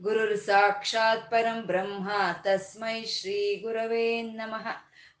ಗುರುರ್ ಸಾಕ್ಷಾತ್ ಪರಂ ಬ್ರಹ್ಮ ತಸ್ಮೈ ಶ್ರೀ ಗುರವೇ ನಮಃ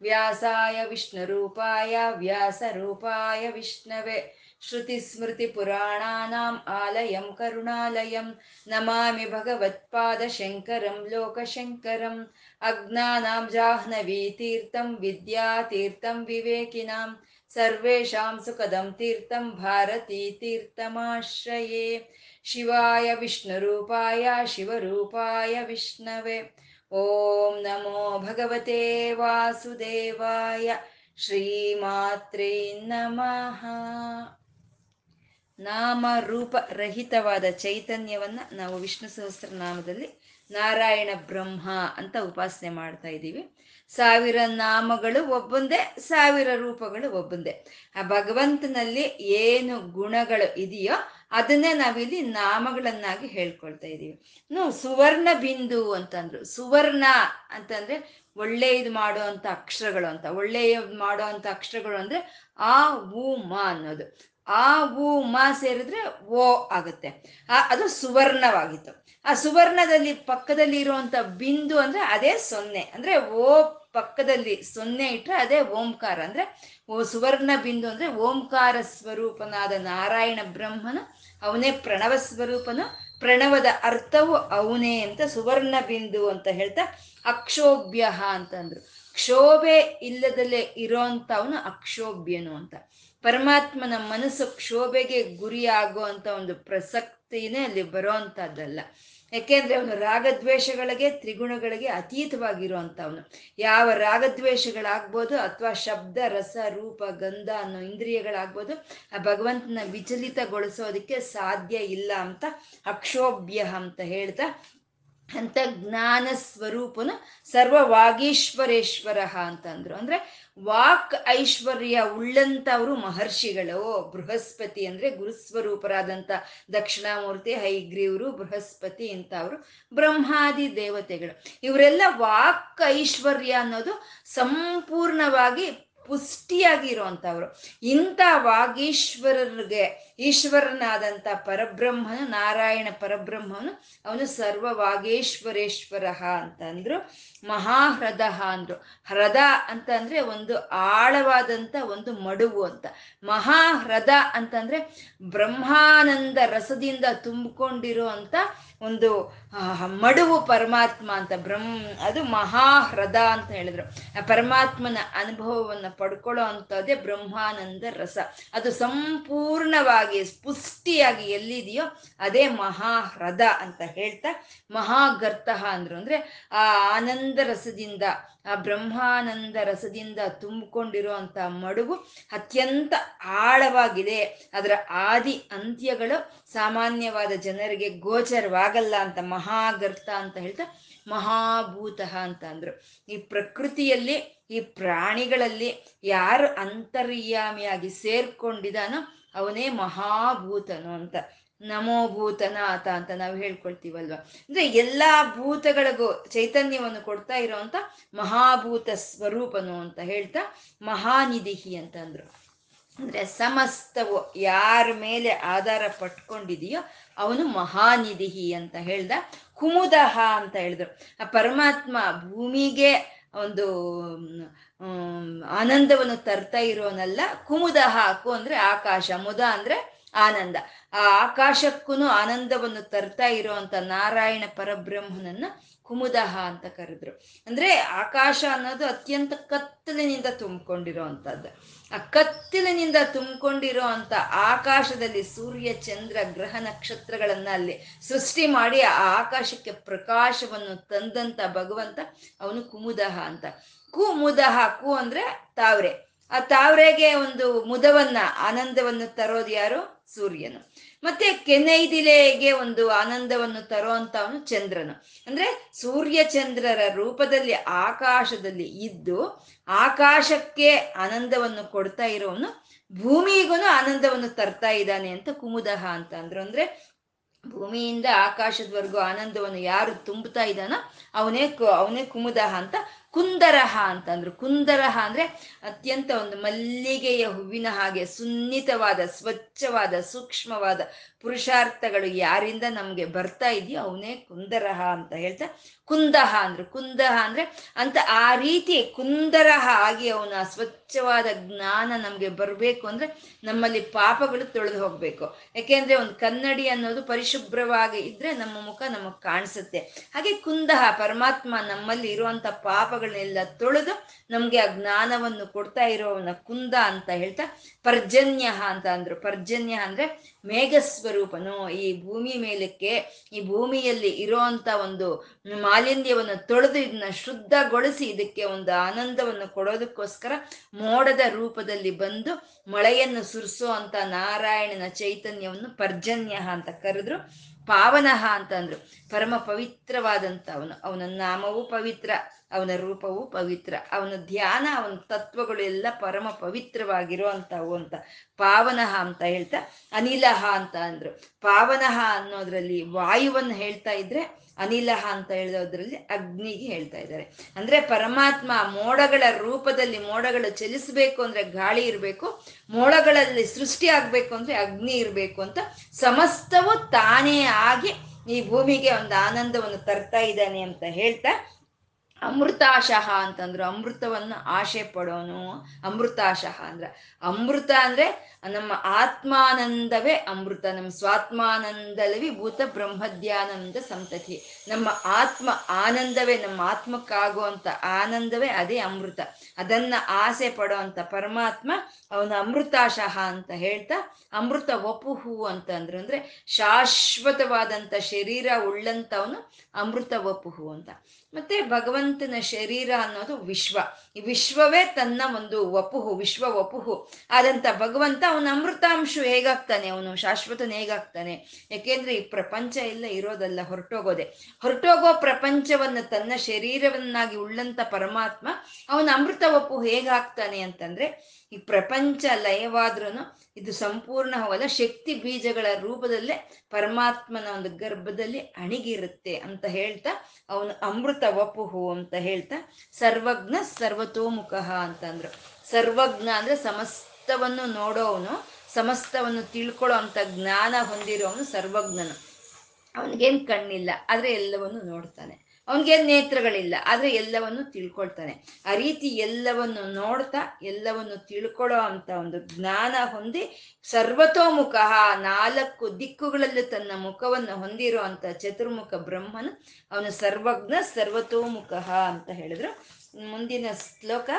ವ್ಯಾಸಾಯ ವಿಷ್ಣುರೂಪಾಯ ವ್ಯಾಸರೂಪಾಯ ವಿಷ್ಣವೆ श्रुतिस्मृतिपुराणानाम् आलयं करुणालयं नमामि भगवत्पादशङ्करं लोकशङ्करम् अज्ञानां जाह्नवीतीर्थं विद्यातीर्थं विवेकिनां सर्वेषां सुखदं तीर्थं भारतीतीर्थमाश्रये शिवाय विष्णुरूपाय शिवरूपाय विष्णवे ॐ नमो भगवते वासुदेवाय ಶ್ರೀಮಾತ್ರೇ ನಮಃ ನಾಮ ರೂಪ ರಹಿತವಾದ ಚೈತನ್ಯವನ್ನ ನಾವು ವಿಷ್ಣು ಸಹಸ್ರನಾಮದಲ್ಲಿ ನಾರಾಯಣ ಬ್ರಹ್ಮ ಅಂತ ಉಪಾಸನೆ ಮಾಡ್ತಾ ಇದ್ದೀವಿ ಸಾವಿರ ನಾಮಗಳು ಒಬ್ಬೊಂದೇ, ಸಾವಿರ ರೂಪಗಳು ಒಬ್ಬಂದೇ. ಆ ಭಗವಂತನಲ್ಲಿ ಏನು ಗುಣಗಳು ಇದೆಯೋ ಅದನ್ನೇ ನಾವಿಲ್ಲಿ ನಾಮಗಳನ್ನಾಗಿ ಹೇಳ್ಕೊಳ್ತಾ ಇದ್ದೀವಿ ಇನ್ನು ಸುವರ್ಣ ಬಿಂದು ಅಂತಂದ್ರು. ಸುವರ್ಣ ಅಂತಂದ್ರೆ ಒಳ್ಳೆಯದು ಮಾಡೋ ಅಂತ ಅಕ್ಷರಗಳು ಅಂತ. ಒಳ್ಳೆಯ ಮಾಡೋ ಅಂತ ಅಕ್ಷರಗಳು ಅಂದ್ರೆ ಆ ಉ ಮ ಅನ್ನೋದು. ಆ ಉ ಮ ಸೇರಿದ್ರೆ ಓ ಆಗುತ್ತೆ. ಆ, ಅದು ಸುವರ್ಣವಾಗಿತ್ತು. ಆ ಸುವರ್ಣದಲ್ಲಿ ಪಕ್ಕದಲ್ಲಿ ಇರುವಂತ ಬಿಂದು ಅಂದ್ರೆ ಅದೇ ಸೊನ್ನೆ. ಅಂದ್ರೆ ಓ ಪಕ್ಕದಲ್ಲಿ ಸೊನ್ನೆ ಇಟ್ರೆ ಅದೇ ಓಂಕಾರ. ಅಂದ್ರೆ ಓ ಸುವರ್ಣ ಬಿಂದು ಅಂದ್ರೆ ಓಂಕಾರ ಸ್ವರೂಪನಾದ ನಾರಾಯಣ ಬ್ರಹ್ಮನು ಅವನೇ ಪ್ರಣವ ಸ್ವರೂಪನು, ಪ್ರಣವದ ಅರ್ಥವು ಅವನೇ ಅಂತ ಸುವರ್ಣ ಬಿಂದು ಅಂತ ಹೇಳ್ತಾ ಅಕ್ಷೋಭ್ಯ ಅಂತಂದ್ರು ಕ್ಷೋಭೆ ಇಲ್ಲದಲ್ಲೇ ಇರೋಂಥವನು ಅಕ್ಷೋಭ್ಯನು ಅಂತ. ಪರಮಾತ್ಮನ ಮನಸ್ಸು ಕ್ಷೋಭೆಗೆ ಗುರಿಯಾಗೋ ಅಂತ ಒಂದು ಪ್ರಸಕ್ತಿನೇ ಅಲ್ಲಿ ಬರೋ ಯಾಕೆಂದ್ರೆ ಅವನು ರಾಗದ್ವೇಷಗಳಿಗೆ, ತ್ರಿಗುಣಗಳಿಗೆ ಅತೀತವಾಗಿರುವಂಥವನು. ಯಾವ ರಾಗದ್ವೇಷಗಳಾಗ್ಬೋದು ಅಥವಾ ಶಬ್ದ, ರಸ, ರೂಪ, ಗಂಧ ಅನ್ನೋ ಇಂದ್ರಿಯಗಳಾಗ್ಬೋದು, ಆ ಭಗವಂತನ ವಿಚಲಿತಗೊಳಿಸೋದಕ್ಕೆ ಸಾಧ್ಯ ಇಲ್ಲ ಅಂತ, ಅಕ್ಷೋಭ್ಯ ಅಂತ ಹೇಳ್ತಾ ಅಂತ ಜ್ಞಾನ ಸ್ವರೂಪನು ಸರ್ವವಾಗೀಶ್ವರೇಶ್ವರ ಅಂತಂದ್ರು ಅಂದ್ರೆ ವಾಕ್ ಐಶ್ವರ್ಯ ಉಳ್ಳಂತವರು ಮಹರ್ಷಿಗಳು. ಬೃಹಸ್ಪತಿ ಅಂದ್ರೆ ಗುರುಸ್ವರೂಪರಾದಂಥ ದಕ್ಷಿಣಾಮೂರ್ತಿ, ಹೈಗ್ರೀವರು, ಬೃಹಸ್ಪತಿ ಇಂಥವ್ರು, ಬ್ರಹ್ಮಾದಿ ದೇವತೆಗಳು. ಇವರೆಲ್ಲ ವಾಕ್ ಐಶ್ವರ್ಯ ಅನ್ನೋದು ಸಂಪೂರ್ಣವಾಗಿ ಪುಷ್ಟಿಯಾಗಿ ಇರುವಂಥವ್ರು ಇಂಥ ವಾಗೀಶ್ವರರಿಗೆ, ಈಶ್ವರನಾದಂಥ ಪರಬ್ರಹ್ಮನು, ನಾರಾಯಣ ಪರಬ್ರಹ್ಮನು ಅವನು ಸರ್ವ ವಾಗೇಶ್ವರೇಶ್ವರ ಅಂತಂದ್ರು ಮಹಾಹೃದ ಅಂದ್ರು. ಹೃದ ಅಂತ ಅಂದ್ರೆ ಒಂದು ಆಳವಾದಂಥ ಒಂದು ಮಡುವು ಅಂತ. ಮಹಾಹೃದ ಅಂತಂದ್ರೆ ಬ್ರಹ್ಮಾನಂದ ರಸದಿಂದ ತುಂಬಿಕೊಂಡಿರುವಂಥ ಒಂದು ಮಡುವು ಪರಮಾತ್ಮ ಅಂತ, ಬ್ರಹ್ಮ, ಅದು ಮಹಾಹ್ರದ ಅಂತ ಹೇಳಿದ್ರು. ಆ ಪರಮಾತ್ಮನ ಅನುಭವವನ್ನು ಪಡ್ಕೊಳ್ಳೋ ಅಂಥದ್ದೇ ಬ್ರಹ್ಮಾನಂದ ರಸ. ಅದು ಸಂಪೂರ್ಣವಾಗಿ ಪುಷ್ಟಿಯಾಗಿ ಎಲ್ಲಿದೆಯೋ ಅದೇ ಮಹಾಹ್ರದ ಅಂತ ಹೇಳ್ತಾ ಮಹಾಗರ್ತಃ ಅಂದ್ರು. ಅಂದ್ರೆ ಆ ಆನಂದ ರಸದಿಂದ ಆ ಬ್ರಹ್ಮಾನಂದ ರಸದಿಂದ ತುಂಬಿಕೊಂಡಿರೋ ಮಡುಗು ಅತ್ಯಂತ ಆಳವಾಗಿದೆ. ಅದರ ಆದಿ ಅಂತ್ಯಗಳು ಸಾಮಾನ್ಯವಾದ ಜನರಿಗೆ ಗೋಚರವಾಗಲ್ಲ ಅಂತ ಮಹಾಗರ್ತ ಅಂತ ಹೇಳ್ತಾ ಮಹಾಭೂತ ಅಂತ ಅಂದ್ರು. ಈ ಪ್ರಕೃತಿಯಲ್ಲಿ, ಈ ಪ್ರಾಣಿಗಳಲ್ಲಿ ಯಾರು ಅಂತರ್ಯಾಮಿಯಾಗಿ ಸೇರ್ಕೊಂಡಿದಾನೋ ಅವನೇ ಮಹಾಭೂತನು ಅಂತ. ನಮೋ ಭೂತನಾಥ ಅಂತ ನಾವು ಹೇಳ್ಕೊಳ್ತೀವಲ್ವ? ಅಂದ್ರೆ ಎಲ್ಲಾ ಭೂತಗಳಿಗೂ ಚೈತನ್ಯವನ್ನು ಕೊಡ್ತಾ ಇರೋವಂಥ ಮಹಾಭೂತ ಸ್ವರೂಪನು ಅಂತ ಹೇಳ್ತಾ ಮಹಾನಿಧಿಹಿ ಅಂತಂದ್ರು ಅಂದ್ರೆ. ಸಮಸ್ತವು ಯಾರ ಮೇಲೆ ಆಧಾರ ಪಟ್ಕೊಂಡಿದೆಯೋ ಅವನು ಮಹಾನಿಧಿಹಿ ಅಂತ ಹೇಳ್ದ. ಕುಮುದಹ ಅಂತ ಹೇಳಿದ್ರು. ಆ ಪರಮಾತ್ಮ ಭೂಮಿಗೆ ಒಂದು ಆನಂದವನ್ನು ತರ್ತಾ ಇರೋನಲ್ಲ. ಕುಮುದಹ ಹಾಕು ಅಂದ್ರೆ ಆಕಾಶ, ಮುದ ಅಂದ್ರೆ ಆನಂದ. ಆ ಆಕಾಶಕ್ಕೂ ಆನಂದವನ್ನು ತರ್ತಾ ಇರುವಂತ ನಾರಾಯಣ ಪರಬ್ರಹ್ಮನನ್ನ ಕುಮುದಹ ಅಂತ ಕರೆದ್ರು. ಅಂದ್ರೆ ಆಕಾಶ ಅನ್ನೋದು ಅತ್ಯಂತ ಕತ್ತಲಿನಿಂದ ತುಂಬಿಕೊಂಡಿರೋವಂಥದ್ದು ಆ ಕತ್ತಲಿನಿಂದ ತುಂಬಿಕೊಂಡಿರೋ ಅಂತ ಆಕಾಶದಲ್ಲಿ ಸೂರ್ಯ, ಚಂದ್ರ, ಗ್ರಹ ನಕ್ಷತ್ರಗಳನ್ನ ಅಲ್ಲಿ ಸೃಷ್ಟಿ ಮಾಡಿ ಆ ಆಕಾಶಕ್ಕೆ ಪ್ರಕಾಶವನ್ನು ತಂದಂತ ಭಗವಂತ ಅವನು ಕುಮುದಹ ಅಂತ. ಕುಮುದಹ, ಕು ಅಂದ್ರೆ ತಾವ್ರೆ. ಆ ತಾವ್ರೆಗೆ ಒಂದು ಮುದವನ್ನ, ಆನಂದವನ್ನು ತರೋದು ಯಾರು? ಸೂರ್ಯನು. ಮತ್ತೆ ಕೆನೈದಿಲೆಗೆ ಒಂದು ಆನಂದವನ್ನು ತರುವಂತವನು ಚಂದ್ರನು. ಅಂದ್ರೆ ಸೂರ್ಯ ಚಂದ್ರರ ರೂಪದಲ್ಲಿ ಆಕಾಶದಲ್ಲಿ ಇದ್ದು ಆಕಾಶಕ್ಕೆ ಆನಂದವನ್ನು ಕೊಡ್ತಾ ಇರೋವನು ಭೂಮಿಗೂ ಆನಂದವನ್ನು ತರ್ತಾ ಇದ್ದಾನೆ ಅಂತ ಕುಮುದಹ ಅಂತ ಅಂದ್ರು. ಅಂದ್ರೆ ಭೂಮಿಯಿಂದ ಆಕಾಶದವರೆಗೂ ಆನಂದವನ್ನು ಯಾರು ತುಂಬುತ್ತಾ ಇದ್ದಾನೋ ಅವನೇ ಅವನೇ ಕುಮುದಹ ಅಂತ ಕುಂದರಹ ಅಂತಂದ್ರು. ಕುಂದರಹ ಅಂದ್ರೆ ಅತ್ಯಂತ ಒಂದು ಮಲ್ಲಿಗೆಯ ಹೂವಿನ ಹಾಗೆ ಸುನ್ನಿತವಾದ, ಸ್ವಚ್ಛವಾದ, ಸೂಕ್ಷ್ಮವಾದ ಪುರುಷಾರ್ಥಗಳು ಯಾರಿಂದ ನಮ್ಗೆ ಬರ್ತಾ ಇದೆಯೋ ಅವನೇ ಕುಂದರಹ ಅಂತ ಹೇಳ್ತಾ ಕುಂದಹ ಅಂದ್ರು ಕುಂದಹ ಅಂದ್ರೆ ಅಂತ ಆ ರೀತಿ ಕುಂದರಹ ಆಗಿ ಅವನ ಸ್ವಚ್ಛವಾದ ಜ್ಞಾನ ನಮ್ಗೆ ಬರಬೇಕು ಅಂದ್ರೆ ನಮ್ಮಲ್ಲಿ ಪಾಪಗಳು ತೊಳೆದು ಹೋಗ್ಬೇಕು. ಯಾಕೆಂದ್ರೆ ಒಂದು ಕನ್ನಡಿ ಅನ್ನೋದು ಪರಿಶುಭ್ರವಾಗಿ ಇದ್ರೆ ನಮ್ಮ ಮುಖ ನಮಗ್ ಕಾಣಿಸುತ್ತೆ. ಹಾಗೆ ಕುಂದಹ ಪರಮಾತ್ಮ ನಮ್ಮಲ್ಲಿ ಇರುವಂತ ಪಾಪಗಳನ್ನೆಲ್ಲ ತೊಳೆದು ನಮ್ಗೆ ಆ ಜ್ಞಾನವನ್ನು ಕೊಡ್ತಾ ಇರೋವನ ಕುಂದ ಅಂತ ಹೇಳ್ತಾ ಪರ್ಜನ್ಯ ಅಂತ ಅಂದ್ರು. ಪರ್ಜನ್ಯ ಅಂದ್ರೆ ಮೇಘಸ್ವರೂಪನು ಈ ಭೂಮಿ ಮೇಲಕ್ಕೆ, ಈ ಭೂಮಿಯಲ್ಲಿ ಇರೋಂಥ ಒಂದು ಮಾಲಿನ್ಯವನ್ನು ತೊಳೆದು ಇದನ್ನ ಶುದ್ಧಗೊಳಿಸಿ ಇದಕ್ಕೆ ಒಂದು ಆನಂದವನ್ನು ಕೊಡೋದಕ್ಕೋಸ್ಕರ ಮೋಡದ ರೂಪದಲ್ಲಿ ಬಂದು ಮಳೆಯನ್ನು ಸುರಿಸೋ ಅಂತ ನಾರಾಯಣನ ಚೈತನ್ಯವನ್ನು ಪರ್ಜನ್ಯ ಅಂತ ಕರೆದ್ರು, ಪಾವನಃ ಅಂತ ಅಂದ್ರು. ಪರಮ ಪವಿತ್ರವಾದಂತ ಅವನು. ಅವನ ನಾಮವೂ ಪವಿತ್ರ. ಅವನ ರೂಪವು ಪವಿತ್ರ, ಅವನ ಧ್ಯಾನ, ಅವನ ತತ್ವಗಳು ಎಲ್ಲ ಪರಮ ಪವಿತ್ರವಾಗಿರುವಂಥವು ಅಂತ ಪಾವನಹ ಅಂತ ಹೇಳ್ತಾ, ಅನಿಲಹ ಅಂತ ಅಂದ್ರು. ಪಾವನಹ ಅನ್ನೋದ್ರಲ್ಲಿ ವಾಯುವನ್ನು ಹೇಳ್ತಾ ಇದ್ರೆ, ಅನಿಲಹ ಅಂತ ಹೇಳೋದ್ರಲ್ಲಿ ಅಗ್ನಿಗೆ ಹೇಳ್ತಾ ಇದ್ದಾರೆ. ಅಂದ್ರೆ ಪರಮಾತ್ಮ ಮೋಡಗಳ ರೂಪದಲ್ಲಿ ಮೋಡಗಳು ಚಲಿಸಬೇಕು ಅಂದ್ರೆ ಗಾಳಿ ಇರಬೇಕು, ಮೋಡಗಳಲ್ಲಿ ಸೃಷ್ಟಿ ಆಗ್ಬೇಕು ಅಂದ್ರೆ ಅಗ್ನಿ ಇರಬೇಕು ಅಂತ ಸಮಸ್ತವು ತಾನೇ ಆಗಿ ಈ ಭೂಮಿಗೆ ಒಂದು ಆನಂದವನ್ನು ತರ್ತಾ ಇದ್ದಾನೆ ಅಂತ ಹೇಳ್ತಾ ಅಮೃತಾಶಃ ಅಂತಂದ್ರು. ಅಮೃತವನ್ನು ಆಶೆ ಪಡೋನು. ಅಮೃತಾಶಃ ಅಂದ್ರ. ಅಮೃತ ಅಂದ್ರೆ ನಮ್ಮ ಆತ್ಮಾನಂದವೇ ಅಮೃತ, ನಮ್ಮ ಸ್ವಾತ್ಮಾನಂದಲವಿ ಭೂತ ಬ್ರಹ್ಮದ್ಯಾನಂದ ಸಂತತಿ. ನಮ್ಮ ಆತ್ಮ ಆನಂದವೇ, ನಮ್ಮ ಆತ್ಮಕ್ಕಾಗುವಂಥ ಆನಂದವೇ ಅದೇ ಅಮೃತ. ಅದನ್ನ ಆಸೆ ಪಡೋವಂಥ ಪರಮಾತ್ಮ ಅವನ ಅಮೃತಾಶಃ ಅಂತ ಹೇಳ್ತಾ, ಅಮೃತ ವಪುಹು ಅಂತ ಅಂದ್ರೆ ಅಂದ್ರೆ ಶಾಶ್ವತವಾದಂಥ ಶರೀರ ಉಳ್ಳಂಥವನು ಅಮೃತ ವಪುಹು ಅಂತ. ಮತ್ತೆ ಭಗವಂತನ ಶರೀರ ಅನ್ನೋದು ವಿಶ್ವ. ಈ ವಿಶ್ವವೇ ತನ್ನ ಒಂದು ವಪುಹು ವಿಶ್ವ ವಪುಹು ಆದಂಥ ಭಗವಂತ ಅವನ ಅಮೃತಾಂಶ ಹೇಗಾಗ್ತಾನೆ? ಅವನು ಶಾಶ್ವತನ ಹೇಗಾಗ್ತಾನೆ? ಯಾಕೆಂದ್ರೆ ಈ ಪ್ರಪಂಚ ಎಲ್ಲ ಇರೋದಲ್ಲ, ಹೊರಟೋಗೋದೆ. ಹೊರಟೋಗೋ ಪ್ರಪಂಚವನ್ನ ತನ್ನ ಶರೀರವನ್ನಾಗಿ ಉಳ್ಳಂತ ಪರಮಾತ್ಮ ಅವನ ಅಮೃತ ಒಪ್ಪು ಹೇಗಾಗ್ತಾನೆ ಅಂತಂದ್ರೆ, ಈ ಪ್ರಪಂಚ ಲಯವಾದ್ರೂ ಇದು ಸಂಪೂರ್ಣವಲ್ಲ ಶಕ್ತಿ ಬೀಜಗಳ ರೂಪದಲ್ಲೇ ಪರಮಾತ್ಮನ ಒಂದು ಗರ್ಭದಲ್ಲಿ ಅಣಿಗಿರುತ್ತೆ ಅಂತ ಹೇಳ್ತಾ, ಅವನು ಅಮೃತ ವಪುಹು ಅಂತ ಹೇಳ್ತಾ, ಸರ್ವಜ್ಞ ಸರ್ವತೋಮುಖ ಅಂತಂದ್ರು. ಸರ್ವಜ್ಞ ಅಂದ್ರೆ ಸಮಸ್ತವನ್ನು ನೋಡೋವನು, ಸಮಸ್ತವನ್ನು ತಿಳ್ಕೊಳ್ಳೋ ಅಂತ ಜ್ಞಾನ ಹೊಂದಿರೋವನು ಸರ್ವಜ್ಞನು. ಅವನಿಗೇನ್ ಕಣ್ಣಿಲ್ಲ, ಆದ್ರೆ ಎಲ್ಲವನ್ನು ನೋಡ್ತಾನೆ. ಅವನಿಗೇನ್ ನೇತ್ರಗಳಿಲ್ಲ, ಆದ್ರೆ ಎಲ್ಲವನ್ನು ತಿಳ್ಕೊಳ್ತಾನೆ. ಆ ರೀತಿ ಎಲ್ಲವನ್ನು ನೋಡ್ತಾ, ಎಲ್ಲವನ್ನು ತಿಳ್ಕೊಳ್ಳೋ ಅಂತ ಒಂದು ಜ್ಞಾನ ಹೊಂದಿ, ಸರ್ವತೋಮುಖ ನಾಲ್ಕು ದಿಕ್ಕುಗಳಲ್ಲೂ ತನ್ನ ಮುಖವನ್ನು ಹೊಂದಿರೋ ಅಂತ ಚತುರ್ಮುಖ ಬ್ರಹ್ಮನು ಅವನು ಸರ್ವಜ್ಞ, ಸರ್ವತೋಮುಖ ಅಂತ ಹೇಳಿದ್ರು. ಮುಂದಿನ ಶ್ಲೋಕ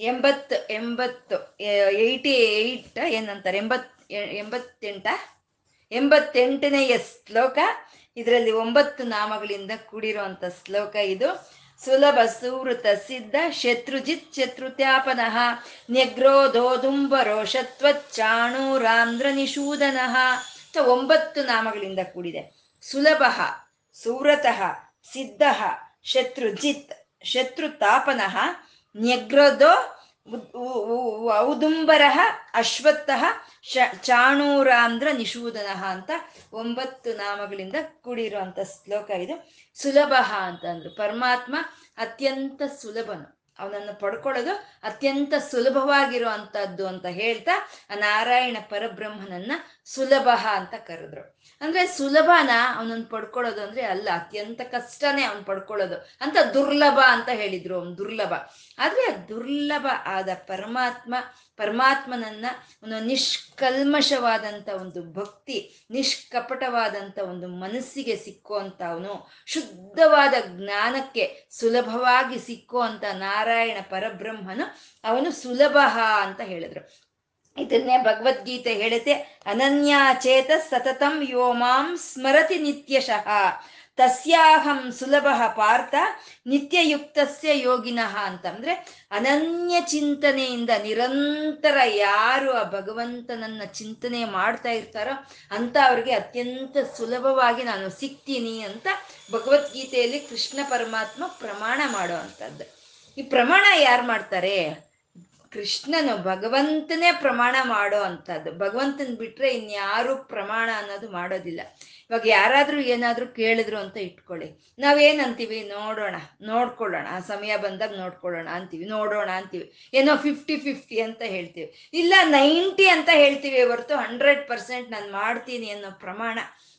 ಎಂಬತ್ತು ಎಂಬತ್ತು ಏಯ್ಟಿ ಏಯ್ಟ್ ಏನಂತಾರೆ, ಎಂಬತ್ ಎಂಬತ್ತೆಂಟ ಎಂಬತ್ತೆಂಟನೆಯ ಶ್ಲೋಕ. ಇದರಲ್ಲಿ ಒಂಬತ್ತು ನಾಮಗಳಿಂದ ಕೂಡಿರುವಂತ ಶ್ಲೋಕ ಇದು. ಸುಲಭ, ಸುವೃತ, ಸಿದ್ಧ, ಶತ್ರುಜಿತ್, ಶತ್ರುತ್ಯಾಪನಃ ನ್ಯಗ್ರೋಧೋದುಂಬರೋ ಶತ್ವಚ್ಚಾಣೂರಾಂಧ್ರ ನಿಷೂದನಃ. ಒಂಬತ್ತು ನಾಮಗಳಿಂದ ಕೂಡಿದೆ. ಸುಲಭ, ಸುವ್ರತಃ, ಸಿದ್ಧ, ಶತ್ರುಜಿತ್ ಶತ್ರುತಾಪನಃ ನ್ಯಗ್ರೋಧೋ ಔದುಂಬರ ಅಶ್ವತ್ಥಃ ಚಾಣೂರಾಂಧ್ರ ನಿಷೂದನಃ ಅಂತ ಒಂಬತ್ತು ನಾಮಗಳಿಂದ ಕೂಡಿರುವಂತ ಶ್ಲೋಕ ಇದು. ಸುಲಭ ಅಂತ ಅಂದ್ರು. ಪರಮಾತ್ಮ ಅತ್ಯಂತ ಸುಲಭನು. ಅವನನ್ನು ಪಡ್ಕೊಳ್ಳೋದು ಅತ್ಯಂತ ಸುಲಭವಾಗಿರುವಂಥದ್ದು ಅಂತ ಹೇಳ್ತಾ ಆ ನಾರಾಯಣ ಪರಬ್ರಹ್ಮನನ್ನ ಸುಲಭ ಅಂತ ಕರೆದ್ರು. ಅಂದ್ರೆ ಸುಲಭನ ಅವನನ್ನು ಪಡ್ಕೊಳ್ಳೋದು ಅಂದ್ರೆ ಅಲ್ಲ, ಅತ್ಯಂತ ಕಷ್ಟನೇ ಅವ್ನು ಪಡ್ಕೊಳ್ಳೋದು ಅಂತ ದುರ್ಲಭ ಅಂತ ಹೇಳಿದ್ರು ಅವ್ನು ದುರ್ಲಭ. ಆದ್ರೆ ದುರ್ಲಭ ಆದ ಪರಮಾತ್ಮ, ಪರಮಾತ್ಮನನ್ನ ಒಂದು ನಿಷ್ಕಲ್ಮಶವಾದಂಥ ಒಂದು ಭಕ್ತಿ ನಿಷ್ಕಪಟವಾದಂಥ ಒಂದು ಮನಸ್ಸಿಗೆ ಸಿಕ್ಕುವಂತ ಅವನು ಶುದ್ಧವಾದ ಜ್ಞಾನಕ್ಕೆ ಸುಲಭವಾಗಿ ಸಿಕ್ಕುವಂತ ನಾರಾಯಣ ಪರಬ್ರಹ್ಮನು ಅವನು ಸುಲಭ ಅಂತ ಹೇಳಿದ್ರು. ಇದನ್ನೇ ಭಗವದ್ಗೀತೆ ಹೇಳುತ್ತೆ. ಅನನ್ಯಾಚೇತ ಸತತಂ ಯೋ ಮಾಂ ಸ್ಮರತಿ ನಿತ್ಯಶಃ. ತಸ್ಯಾಹಂ ಸುಲಭ ಪಾರ್ಥ, ನಿತ್ಯಯುಕ್ತಸ್ಯ ಯೋಗಿನಃ ಅಂತಂದ್ರೆ ಅನನ್ಯ ಚಿಂತನೆಯಿಂದ ನಿರಂತರ ಯಾರು ಆ ಭಗವಂತನನ್ನ ಚಿಂತನೆ ಮಾಡ್ತಾ ಇರ್ತಾರೋ ಅಂತ ಅವ್ರಿಗೆ ಅತ್ಯಂತ ಸುಲಭವಾಗಿ ನಾನು ಸಿಗ್ತೀನಿ ಅಂತ ಭಗವದ್ಗೀತೆಯಲ್ಲಿ ಕೃಷ್ಣ ಪರಮಾತ್ಮ ಪ್ರಮಾಣ ಮಾಡೋ ಅಂಥದ್ದು. ಈ ಪ್ರಮಾಣ ಯಾರು ಮಾಡ್ತಾರೆ? ಕೃಷ್ಣನು ಭಗವಂತನೇ ಪ್ರಮಾಣ ಮಾಡೋ ಅಂಥದ್ದು. ಭಗವಂತನ ಬಿಟ್ರೆ ಇನ್ಯಾರು ಪ್ರಮಾಣ ಅನ್ನೋದು ಮಾಡೋದಿಲ್ಲ. ಇವಾಗ ಯಾರಾದರೂ ಏನಾದರೂ ಕೇಳಿದ್ರು ಅಂತ ಇಟ್ಕೊಳ್ಳಿ. ನಾವೇನಂತೀವಿ? ನೋಡೋಣ, ನೋಡ್ಕೊಳ್ಳೋಣ. ಆ ಸಮಯ ಬಂದಾಗ ನೋಡ್ಕೊಳ್ಳೋಣ ಅಂತೀವಿ, ನೋಡೋಣ ಅಂತೀವಿ. ಏನೋ ಫಿಫ್ಟಿ ಫಿಫ್ಟಿ ಅಂತ ಹೇಳ್ತೀವಿ. ಇಲ್ಲ ನೈಂಟಿ ಅಂತ ಹೇಳ್ತೀವಿ ಹೊರತು ಹಂಡ್ರೆಡ್ ಪರ್ಸೆಂಟ್ ನಾನು ಮಾಡ್ತೀನಿ ಅನ್ನೋ ಪ್ರಮಾಣ.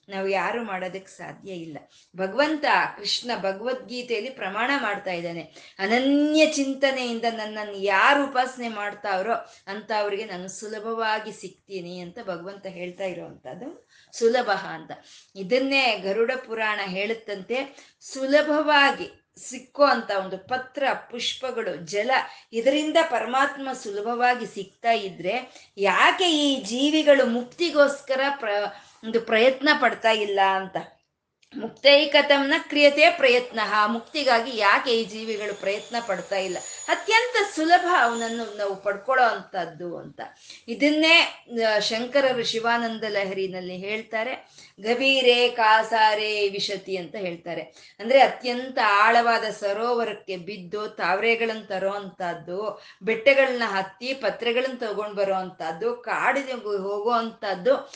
ನಾವು ಯಾರು ಮಾಡೋದಕ್ಕೆ ಸಾಧ್ಯ ಇಲ್ಲ. ಭಗವಂತ ಕೃಷ್ಣ ಭಗವದ್ಗೀತೆಯಲ್ಲಿ ಪ್ರಮಾಣ ಮಾಡ್ತಾ ಇದ್ದಾನೆ. ಅನನ್ಯ ಚಿಂತನೆಯಿಂದ ನನ್ನನ್ನು ಯಾರು ಉಪಾಸನೆ ಮಾಡ್ತಾವ್ರೋ ಅಂತ ಅವ್ರಿಗೆ ನಾನು ಸುಲಭವಾಗಿ ಸಿಗ್ತೀನಿ ಅಂತ ಭಗವಂತ ಹೇಳ್ತಾ ಇರೋವಂಥದ್ದು ಸುಲಭ ಅಂತ. ಇದನ್ನೇ ಗರುಡ ಪುರಾಣ ಹೇಳುತ್ತಂತೆ, ಸುಲಭವಾಗಿ ಸಿಕ್ಕೋ ಅಂತ ಒಂದು ಪತ್ರ, ಪುಷ್ಪಗಳು, ಜಲ ಇದರಿಂದ ಪರಮಾತ್ಮ ಸುಲಭವಾಗಿ ಸಿಗ್ತಾ ಇದ್ರೆ ಯಾಕೆ ಈ ಜೀವಿಗಳು ಮುಕ್ತಿಗೋಸ್ಕರ ಪ್ರ ಒಂದು ಪ್ರಯತ್ನ ಪಡ್ತಾ ಇಲ್ಲ ಅಂತ. ಮುಕ್ತೈಕತಂನ ಕ್ರಿಯತೆ ಪ್ರಯತ್ನ. ಮುಕ್ತಿಗಾಗಿ ಯಾಕೆ ಈ ಜೀವಿಗಳು ಪ್ರಯತ್ನ ಪಡ್ತಾ ಇಲ್ಲ? ಅತ್ಯಂತ ಸುಲಭ ಅವನನ್ನು ನಾವು ಪಡ್ಕೊಳ್ಳೋ ಅಂಥದ್ದು ಅಂತ. ಇದನ್ನೇ ಶಂಕರರು ಶಿವಾನಂದ ಲಹರಿನಲ್ಲಿ ಹೇಳ್ತಾರೆ. ಗಭೀರೆ ಕಾಸಾರೆ ವಿಶತಿ ಅಂತ ಹೇಳ್ತಾರೆ. ಅಂದ್ರೆ ಅತ್ಯಂತ ಆಳವಾದ ಸರೋವರಕ್ಕೆ ಬಿದ್ದು ತಾವರೆಗಳನ್ನು ತರೋ ಅಂಥದ್ದು ಬೆಟ್ಟಗಳನ್ನ ಹತ್ತಿ ಪತ್ರೆಗಳನ್ನ ತಗೊಂಡ್ ಬರೋ ಅಂಥದ್ದು ಕಾಡಿಗೆ ಹೋಗೋ ಅಂಥದ್ದು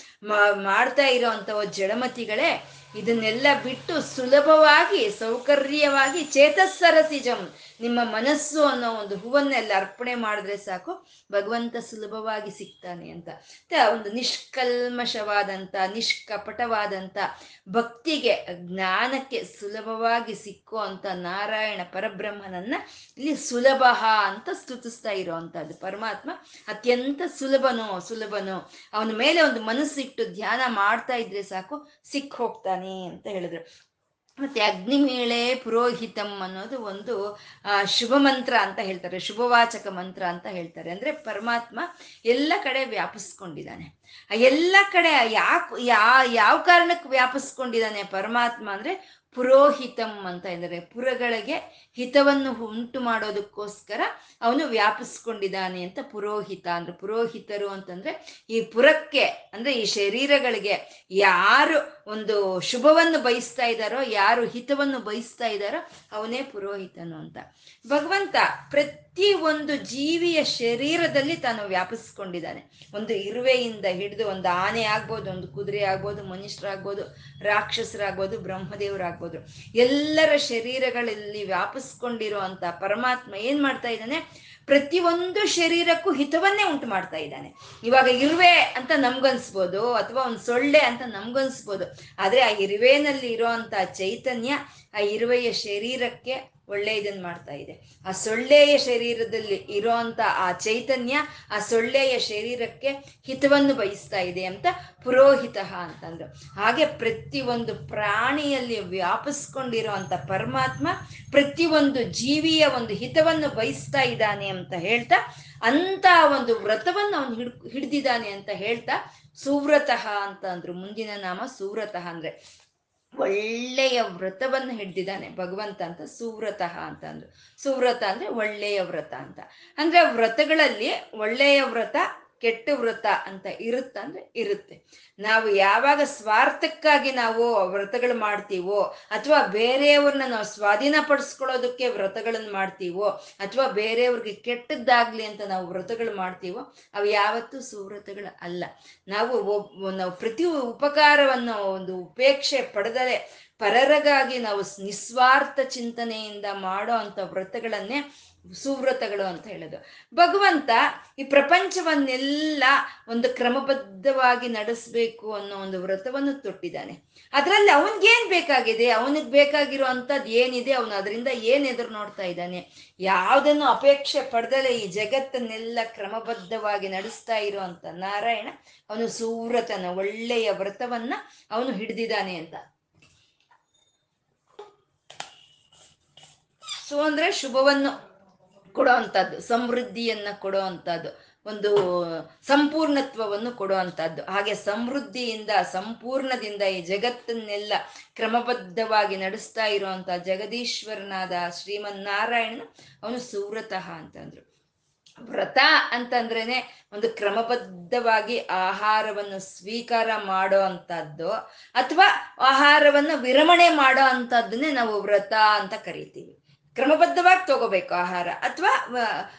ಮಾಡ್ತಾ ಇರೋ ಜಡಮತಿಗಳೇ. ಇದನ್ನೆಲ್ಲ ಬಿಟ್ಟು ಸುಲಭವಾಗಿ, ಸೌಕರ್ಯವಾಗಿ ಚೇತಸ್ಸರಸಿಜಂ ನಿಮ್ಮ ಮನಸ್ಸು ಅನ್ನೋ ಒಂದು ಹೂವನ್ನೆಲ್ಲ ಅರ್ಪಣೆ ಮಾಡಿದ್ರೆ ಸಾಕು, ಭಗವಂತ ಸುಲಭವಾಗಿ ಸಿಗ್ತಾನೆ ಅಂತ. ಒಂದು ನಿಷ್ಕಲ್ಮಶವಾದಂಥ ನಿಷ್ಕಪಟವಾದಂಥ ಭಕ್ತಿಗೆ, ಜ್ಞಾನಕ್ಕೆ ಸುಲಭವಾಗಿ ಸಿಕ್ಕೋ ಅಂತ ನಾರಾಯಣ ಪರಬ್ರಹ್ಮನನ್ನ ಇಲ್ಲಿ ಸುಲಭ ಅಂತ ಸ್ತುತಿಸ್ತಾ ಇರೋವಂಥದ್ದು. ಪರಮಾತ್ಮ ಅತ್ಯಂತ ಸುಲಭನೋ ಸುಲಭನೋ. ಅವನ ಮೇಲೆ ಒಂದು ಮನಸ್ಸಿಟ್ಟು ಧ್ಯಾನ ಮಾಡ್ತಾ ಇದ್ರೆ ಸಾಕು ಸಿಕ್ ಹೋಗ್ತಾನೆ ಅಂತ ಹೇಳಿದ್ರು. ಮತ್ತೆ ಅಗ್ನಿಮೇಳೆ ಪುರೋಹಿತಂ ಅನ್ನೋದು ಒಂದು ಶುಭ ಮಂತ್ರ ಅಂತ ಹೇಳ್ತಾರೆ, ಶುಭವಾಚಕ ಮಂತ್ರ ಅಂತ ಹೇಳ್ತಾರೆ. ಅಂದ್ರೆ ಪರಮಾತ್ಮ ಎಲ್ಲ ಕಡೆ ವ್ಯಾಪಿಸ್ಕೊಂಡಿದ್ದಾನೆ. ಎಲ್ಲ ಕಡೆ ಯಾಕೆ, ಯಾ, ಯಾವ ಕಾರಣಕ್ಕೆ ವ್ಯಾಪಿಸ್ಕೊಂಡಿದ್ದಾನೆ ಪರಮಾತ್ಮ ಅಂದ್ರೆ ಪುರೋಹಿತಂ ಅಂತ ಇದ್ದಾರೆ ಪುರಗಳಿಗೆ ಹಿತವನ್ನು ಉಂಟು ಮಾಡೋದಕ್ಕೋಸ್ಕರ ಅವನು ವ್ಯಾಪಿಸ್ಕೊಂಡಿದ್ದಾನೆ ಅಂತ ಪುರೋಹಿತ ಅಂದ್ರೆ ಪುರೋಹಿತರು ಅಂತಂದ್ರೆ ಈ ಪುರಕ್ಕೆ ಅಂದ್ರೆ ಈ ಶರೀರಗಳಿಗೆ ಯಾರು ಒಂದು ಶುಭವನ್ನು ಬಯಸ್ತಾ ಇದ್ದಾರೋ ಯಾರು ಹಿತವನ್ನು ಬಯಸ್ತಾ ಇದ್ದಾರೋ ಅವನೇ ಪುರೋಹಿತನು ಅಂತ. ಭಗವಂತ ಪ್ರತಿ ಒಂದು ಜೀವಿಯ ಶರೀರದಲ್ಲಿ ತಾನು ವ್ಯಾಪಿಸ್ಕೊಂಡಿದ್ದಾನೆ. ಒಂದು ಇರುವೆಯಿಂದ ಹಿಡಿದು ಒಂದು ಆನೆ ಆಗ್ಬೋದು, ಒಂದು ಕುದುರೆ ಆಗ್ಬೋದು, ಮನುಷ್ಯರಾಗ್ಬೋದು, ರಾಕ್ಷಸರಾಗ್ಬೋದು, ಬ್ರಹ್ಮದೇವರಾಗ್ಬೋದು. ಎಲ್ಲರ ಶರೀರಗಳಲ್ಲಿ ವ್ಯಾಪಿಸ್ಕೊಂಡಿರೋ ಅಂತ ಪರಮಾತ್ಮ ಏನ್ ಮಾಡ್ತಾ ಇದ್ದಾನೆ? ಪ್ರತಿಯೊಂದು ಶರೀರಕ್ಕೂ ಹಿತವನ್ನೇ ಉಂಟು ಮಾಡ್ತಾ ಇದ್ದಾನೆ. ಇವಾಗ ಇರುವೆ ಅಂತ ನಮ್ಗನ್ಸ್ಬೋದು ಅಥವಾ ಒಂದು ಸೊಳ್ಳೆ ಅಂತ ನಮ್ಗನ್ಸ್ಬೋದು. ಆದ್ರೆ ಆ ಇರುವೆನಲ್ಲಿ ಇರೋಂಥ ಚೈತನ್ಯ ಆ ಇರುವೆಯ ಶರೀರಕ್ಕೆ ಒಳ್ಳೆ ಇದನ್ನ ಮಾಡ್ತಾ ಇದೆ. ಆ ಸೊಳ್ಳೆಯ ಶರೀರದಲ್ಲಿ ಇರೋಂಥ ಆ ಚೈತನ್ಯ ಆ ಸೊಳ್ಳೆಯ ಶರೀರಕ್ಕೆ ಹಿತವನ್ನು ಬಯಸ್ತಾ ಇದೆ ಅಂತ ಪುರೋಹಿತ ಅಂತಂದ್ರು. ಹಾಗೆ ಪ್ರತಿಯೊಂದು ಪ್ರಾಣಿಯಲ್ಲಿ ವ್ಯಾಪಿಸ್ಕೊಂಡಿರುವಂಥ ಪರಮಾತ್ಮ ಪ್ರತಿಯೊಂದು ಜೀವಿಯ ಒಂದು ಹಿತವನ್ನು ಬಯಸ್ತಾ ಇದ್ದಾನೆ ಅಂತ ಹೇಳ್ತಾ ಅಂತ ಒಂದು ವ್ರತವನ್ನು ಅವನು ಹಿಡ್ ಹಿಡ್ದಿದ್ದಾನೆ ಅಂತ ಹೇಳ್ತಾ, ಸುವ್ರತಃ ಅಂತ ಅಂದ್ರು ಮುಂದಿನ ನಾಮ ಸುವ್ರತಃ ಅಂದ್ರೆ ಒಳ್ಳೆಯ ವ್ರತವನ್ನು ಹಿಡ್ದಿದ್ದಾನೆ. ಭಗವಂತ ಅಂತ ಸುವ್ರತಃ ಅಂತ ಅಂದ್ರು. ಸುವ್ರತ ಅಂದ್ರೆ ಒಳ್ಳೆಯ ವ್ರತ ಅಂತ. ಅಂದ್ರೆ ವ್ರತಗಳಲ್ಲಿ ಒಳ್ಳೆಯ ವ್ರತ ಕೆಟ್ಟ ವ್ರತ ಅಂತ ಇರುತ್ತ ಅಂದ್ರೆ ಇರುತ್ತೆ. ನಾವು ಯಾವಾಗ ಸ್ವಾರ್ಥಕ್ಕಾಗಿ ನಾವು ವ್ರತಗಳು ಮಾಡ್ತೀವೋ ಅಥವಾ ಬೇರೆಯವ್ರನ್ನ ನಾವು ಸ್ವಾಧೀನ ಪಡಿಸ್ಕೊಳ್ಳೋದಕ್ಕೆ ವ್ರತಗಳನ್ನ ಮಾಡ್ತೀವೋ ಅಥವಾ ಬೇರೆಯವ್ರಿಗೆ ಕೆಟ್ಟದ್ದಾಗ್ಲಿ ಅಂತ ನಾವು ವ್ರತಗಳು ಮಾಡ್ತೀವೋ ಅವು ಯಾವತ್ತೂ ಸುವ್ರತಗಳು ಅಲ್ಲ. ನಾವು ನಾವು ಪ್ರತಿ ಉಪಕಾರವನ್ನು ಒಂದು ಉಪೇಕ್ಷೆ ಪಡೆದರೆ ಪರರಗಾಗಿ ನಾವು ನಿಸ್ವಾರ್ಥ ಚಿಂತನೆಯಿಂದ ಮಾಡೋ ಅಂಥ ವ್ರತಗಳನ್ನೇ ಸುವ್ರತಗಳು ಅಂತ ಹೇಳೋದು. ಭಗವಂತ ಈ ಪ್ರಪಂಚವನ್ನೆಲ್ಲ ಒಂದು ಕ್ರಮಬದ್ಧವಾಗಿ ನಡೆಸಬೇಕು ಅನ್ನೋ ಒಂದು ವ್ರತವನ್ನು ತೊಟ್ಟಿದ್ದಾನೆ. ಅದರಲ್ಲಿ ಅವನಿಗೇನ್ ಬೇಕಾಗಿದೆ? ಅವನಿಗೆ ಬೇಕಾಗಿರೋ ಅಂಥದ್ದು ಏನಿದೆ? ಅವನು ಅದರಿಂದ ಏನು ಎದುರು ನೋಡ್ತಾ ಇದ್ದಾನೆ? ಯಾವುದನ್ನು ಅಪೇಕ್ಷೆ ಪಡೆದಲೆ ಈ ಜಗತ್ತನ್ನೆಲ್ಲ ಕ್ರಮಬದ್ಧವಾಗಿ ನಡೆಸ್ತಾ ಇರುವಂತ ನಾರಾಯಣ ಅವನು ಸುವ್ರತನ ಒಳ್ಳೆಯ ವ್ರತವನ್ನ ಅವನು ಹಿಡಿದಿದ್ದಾನೆ ಅಂತ. ಸೊ ಅಂದ್ರೆ ಶುಭವನ್ನು. ಕೊಡೋ ಸಮೃದ್ಧಿಯನ್ನು ಕೊಡೋ ಅಂಥದ್ದು, ಒಂದು ಸಂಪೂರ್ಣತ್ವವನ್ನು ಕೊಡುವಂಥದ್ದು ಹಾಗೆ ಸಮೃದ್ಧಿಯಿಂದ, ಸಂಪೂರ್ಣದಿಂದ ಈ ಜಗತ್ತನ್ನೆಲ್ಲ ಕ್ರಮಬದ್ಧವಾಗಿ ನಡೆಸ್ತಾ ಇರುವಂತ ಜಗದೀಶ್ವರನಾದ ಶ್ರೀಮನ್ನಾರಾಯಣನ ಅವನು ಸುವ್ರತಃ ಅಂತಂದ್ರು. ವ್ರತ ಅಂತಂದ್ರೇನೆ ಒಂದು ಕ್ರಮಬದ್ಧವಾಗಿ ಆಹಾರವನ್ನು ಸ್ವೀಕಾರ ಮಾಡೋ ಅಂತದ್ದು ಅಥವಾ ಆಹಾರವನ್ನು ವಿರಮಣೆ ಮಾಡೋ ಅಂಥದ್ದನ್ನೇ ನಾವು ವ್ರತ ಅಂತ ಕರಿತೀವಿ. ಕ್ರಮಬದ್ಧವಾಗಿ ತಗೋಬೇಕು ಆಹಾರ ಅಥವಾ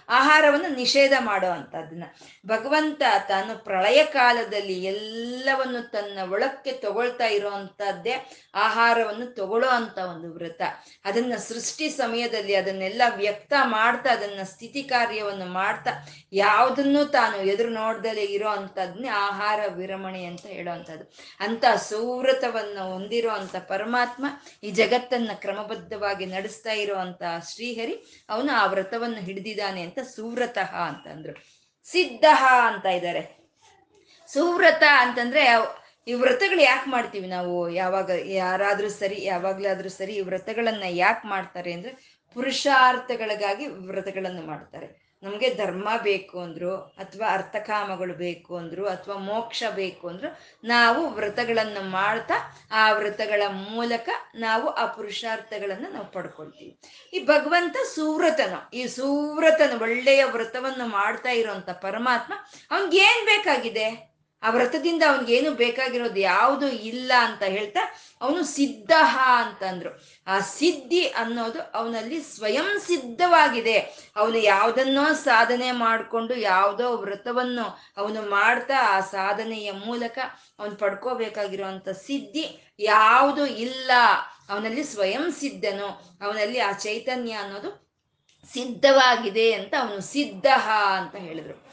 ಆಹಾರವನ್ನು ನಿಷೇಧ ಮಾಡೋ ಅಂಥದ್ದನ್ನ ಭಗವಂತ ತಾನು ಪ್ರಳಯ ಕಾಲದಲ್ಲಿ ಎಲ್ಲವನ್ನು ತನ್ನ ಒಳಕ್ಕೆ ತಗೊಳ್ತಾ ಇರೋವಂಥದ್ದೇ ಆಹಾರವನ್ನು ತಗೊಳ್ಳೋ ಅಂತ ಒಂದು ವ್ರತ. ಅದನ್ನ ಸೃಷ್ಟಿ ಸಮಯದಲ್ಲಿ ಅದನ್ನೆಲ್ಲ ವ್ಯಕ್ತ ಮಾಡ್ತಾ, ಅದನ್ನ ಸ್ಥಿತಿ ಕಾರ್ಯವನ್ನು ಮಾಡ್ತಾ, ಯಾವುದನ್ನು ತಾನು ಎದುರು ನೋಡ್ದಲೇ ಇರೋ ಅಂಥದ್ನೇ ಆಹಾರ ವಿರಮಣೆ ಅಂತ ಹೇಳೋವಂಥದ್ದು ಅಂತ ಸೌವ್ರತವನ್ನು ಹೊಂದಿರೋ ಅಂತ ಪರಮಾತ್ಮ ಈ ಜಗತ್ತನ್ನ ಕ್ರಮಬದ್ಧವಾಗಿ ನಡೆಸ್ತಾ ಇರೋ ಶ್ರೀಹರಿ, ಅವನು ಆ ವ್ರತವನ್ನು ಹಿಡಿದಿದ್ದಾನೆ ಅಂತ ಸುವ್ರತಃ ಅಂತಂದ್ರು ಸಿದ್ಧ ಅಂತ ಇದ್ದಾರೆ ಸುವ್ರತ ಅಂತಂದ್ರೆ ಈ ವ್ರತಗಳು ಯಾಕೆ ಮಾಡ್ತೀವಿ ನಾವು? ಯಾವಾಗ ಯಾರಾದ್ರೂ ಸರಿ, ಯಾವಾಗ್ಲಾದ್ರೂ ಸರಿ ಈ ವ್ರತಗಳನ್ನ ಯಾಕೆ ಮಾಡ್ತಾರೆ ಅಂದ್ರೆ ಪುರುಷಾರ್ಥಗಳಿಗಾಗಿ ವ್ರತಗಳನ್ನು ಮಾಡ್ತಾರೆ. ನಮಗೆ ಧರ್ಮ ಬೇಕು ಅಂದರು, ಅಥವಾ ಅರ್ಥಕಾಮಗಳು ಬೇಕು ಅಂದರು, ಅಥವಾ ಮೋಕ್ಷ ಬೇಕು ಅಂದರು, ನಾವು ವ್ರತಗಳನ್ನು ಮಾಡ್ತಾ ಆ ವ್ರತಗಳ ಮೂಲಕ ನಾವು ಆ ಪುರುಷಾರ್ಥಗಳನ್ನು ನಾವು ಪಡ್ಕೊಳ್ತೀವಿ. ಈ ಭಗವಂತ ಸುವ್ರತನು, ಈ ಸುವ್ರತನು ಒಳ್ಳೆಯ ವ್ರತವನ್ನು ಮಾಡ್ತಾ ಇರುವಂಥ ಪರಮಾತ್ಮ ಏನು ಬೇಕಾಗಿದೆ? ಆ ವ್ರತದಿಂದ ಅವನಿಗೇನು ಬೇಕಾಗಿರೋದು ಯಾವುದು ಇಲ್ಲ ಅಂತ ಹೇಳ್ತಾ ಅವನು ಸಿದ್ಧ ಅಂತಂದ್ರು. ಆ ಸಿದ್ಧಿ ಅನ್ನೋದು ಅವನಲ್ಲಿ ಸ್ವಯಂ ಸಿದ್ಧವಾಗಿದೆ. ಅವನು ಯಾವುದನ್ನೋ ಸಾಧನೆ ಮಾಡಿಕೊಂಡು ಯಾವುದೋ ವ್ರತವನ್ನು ಅವನು ಮಾಡ್ತಾ ಆ ಸಾಧನೆಯ ಮೂಲಕ ಅವನು ಪಡ್ಕೋಬೇಕಾಗಿರುವಂಥ ಸಿದ್ಧಿ ಯಾವುದು ಇಲ್ಲ. ಅವನಲ್ಲಿ ಸ್ವಯಂ ಸಿದ್ಧನು. ಅವನಲ್ಲಿ ಆ ಚೈತನ್ಯ ಅನ್ನೋದು ಸಿದ್ಧವಾಗಿದೆ ಅಂತ ಅವನು ಸಿದ್ಧ ಅಂತ ಹೇಳಿದ್ರು.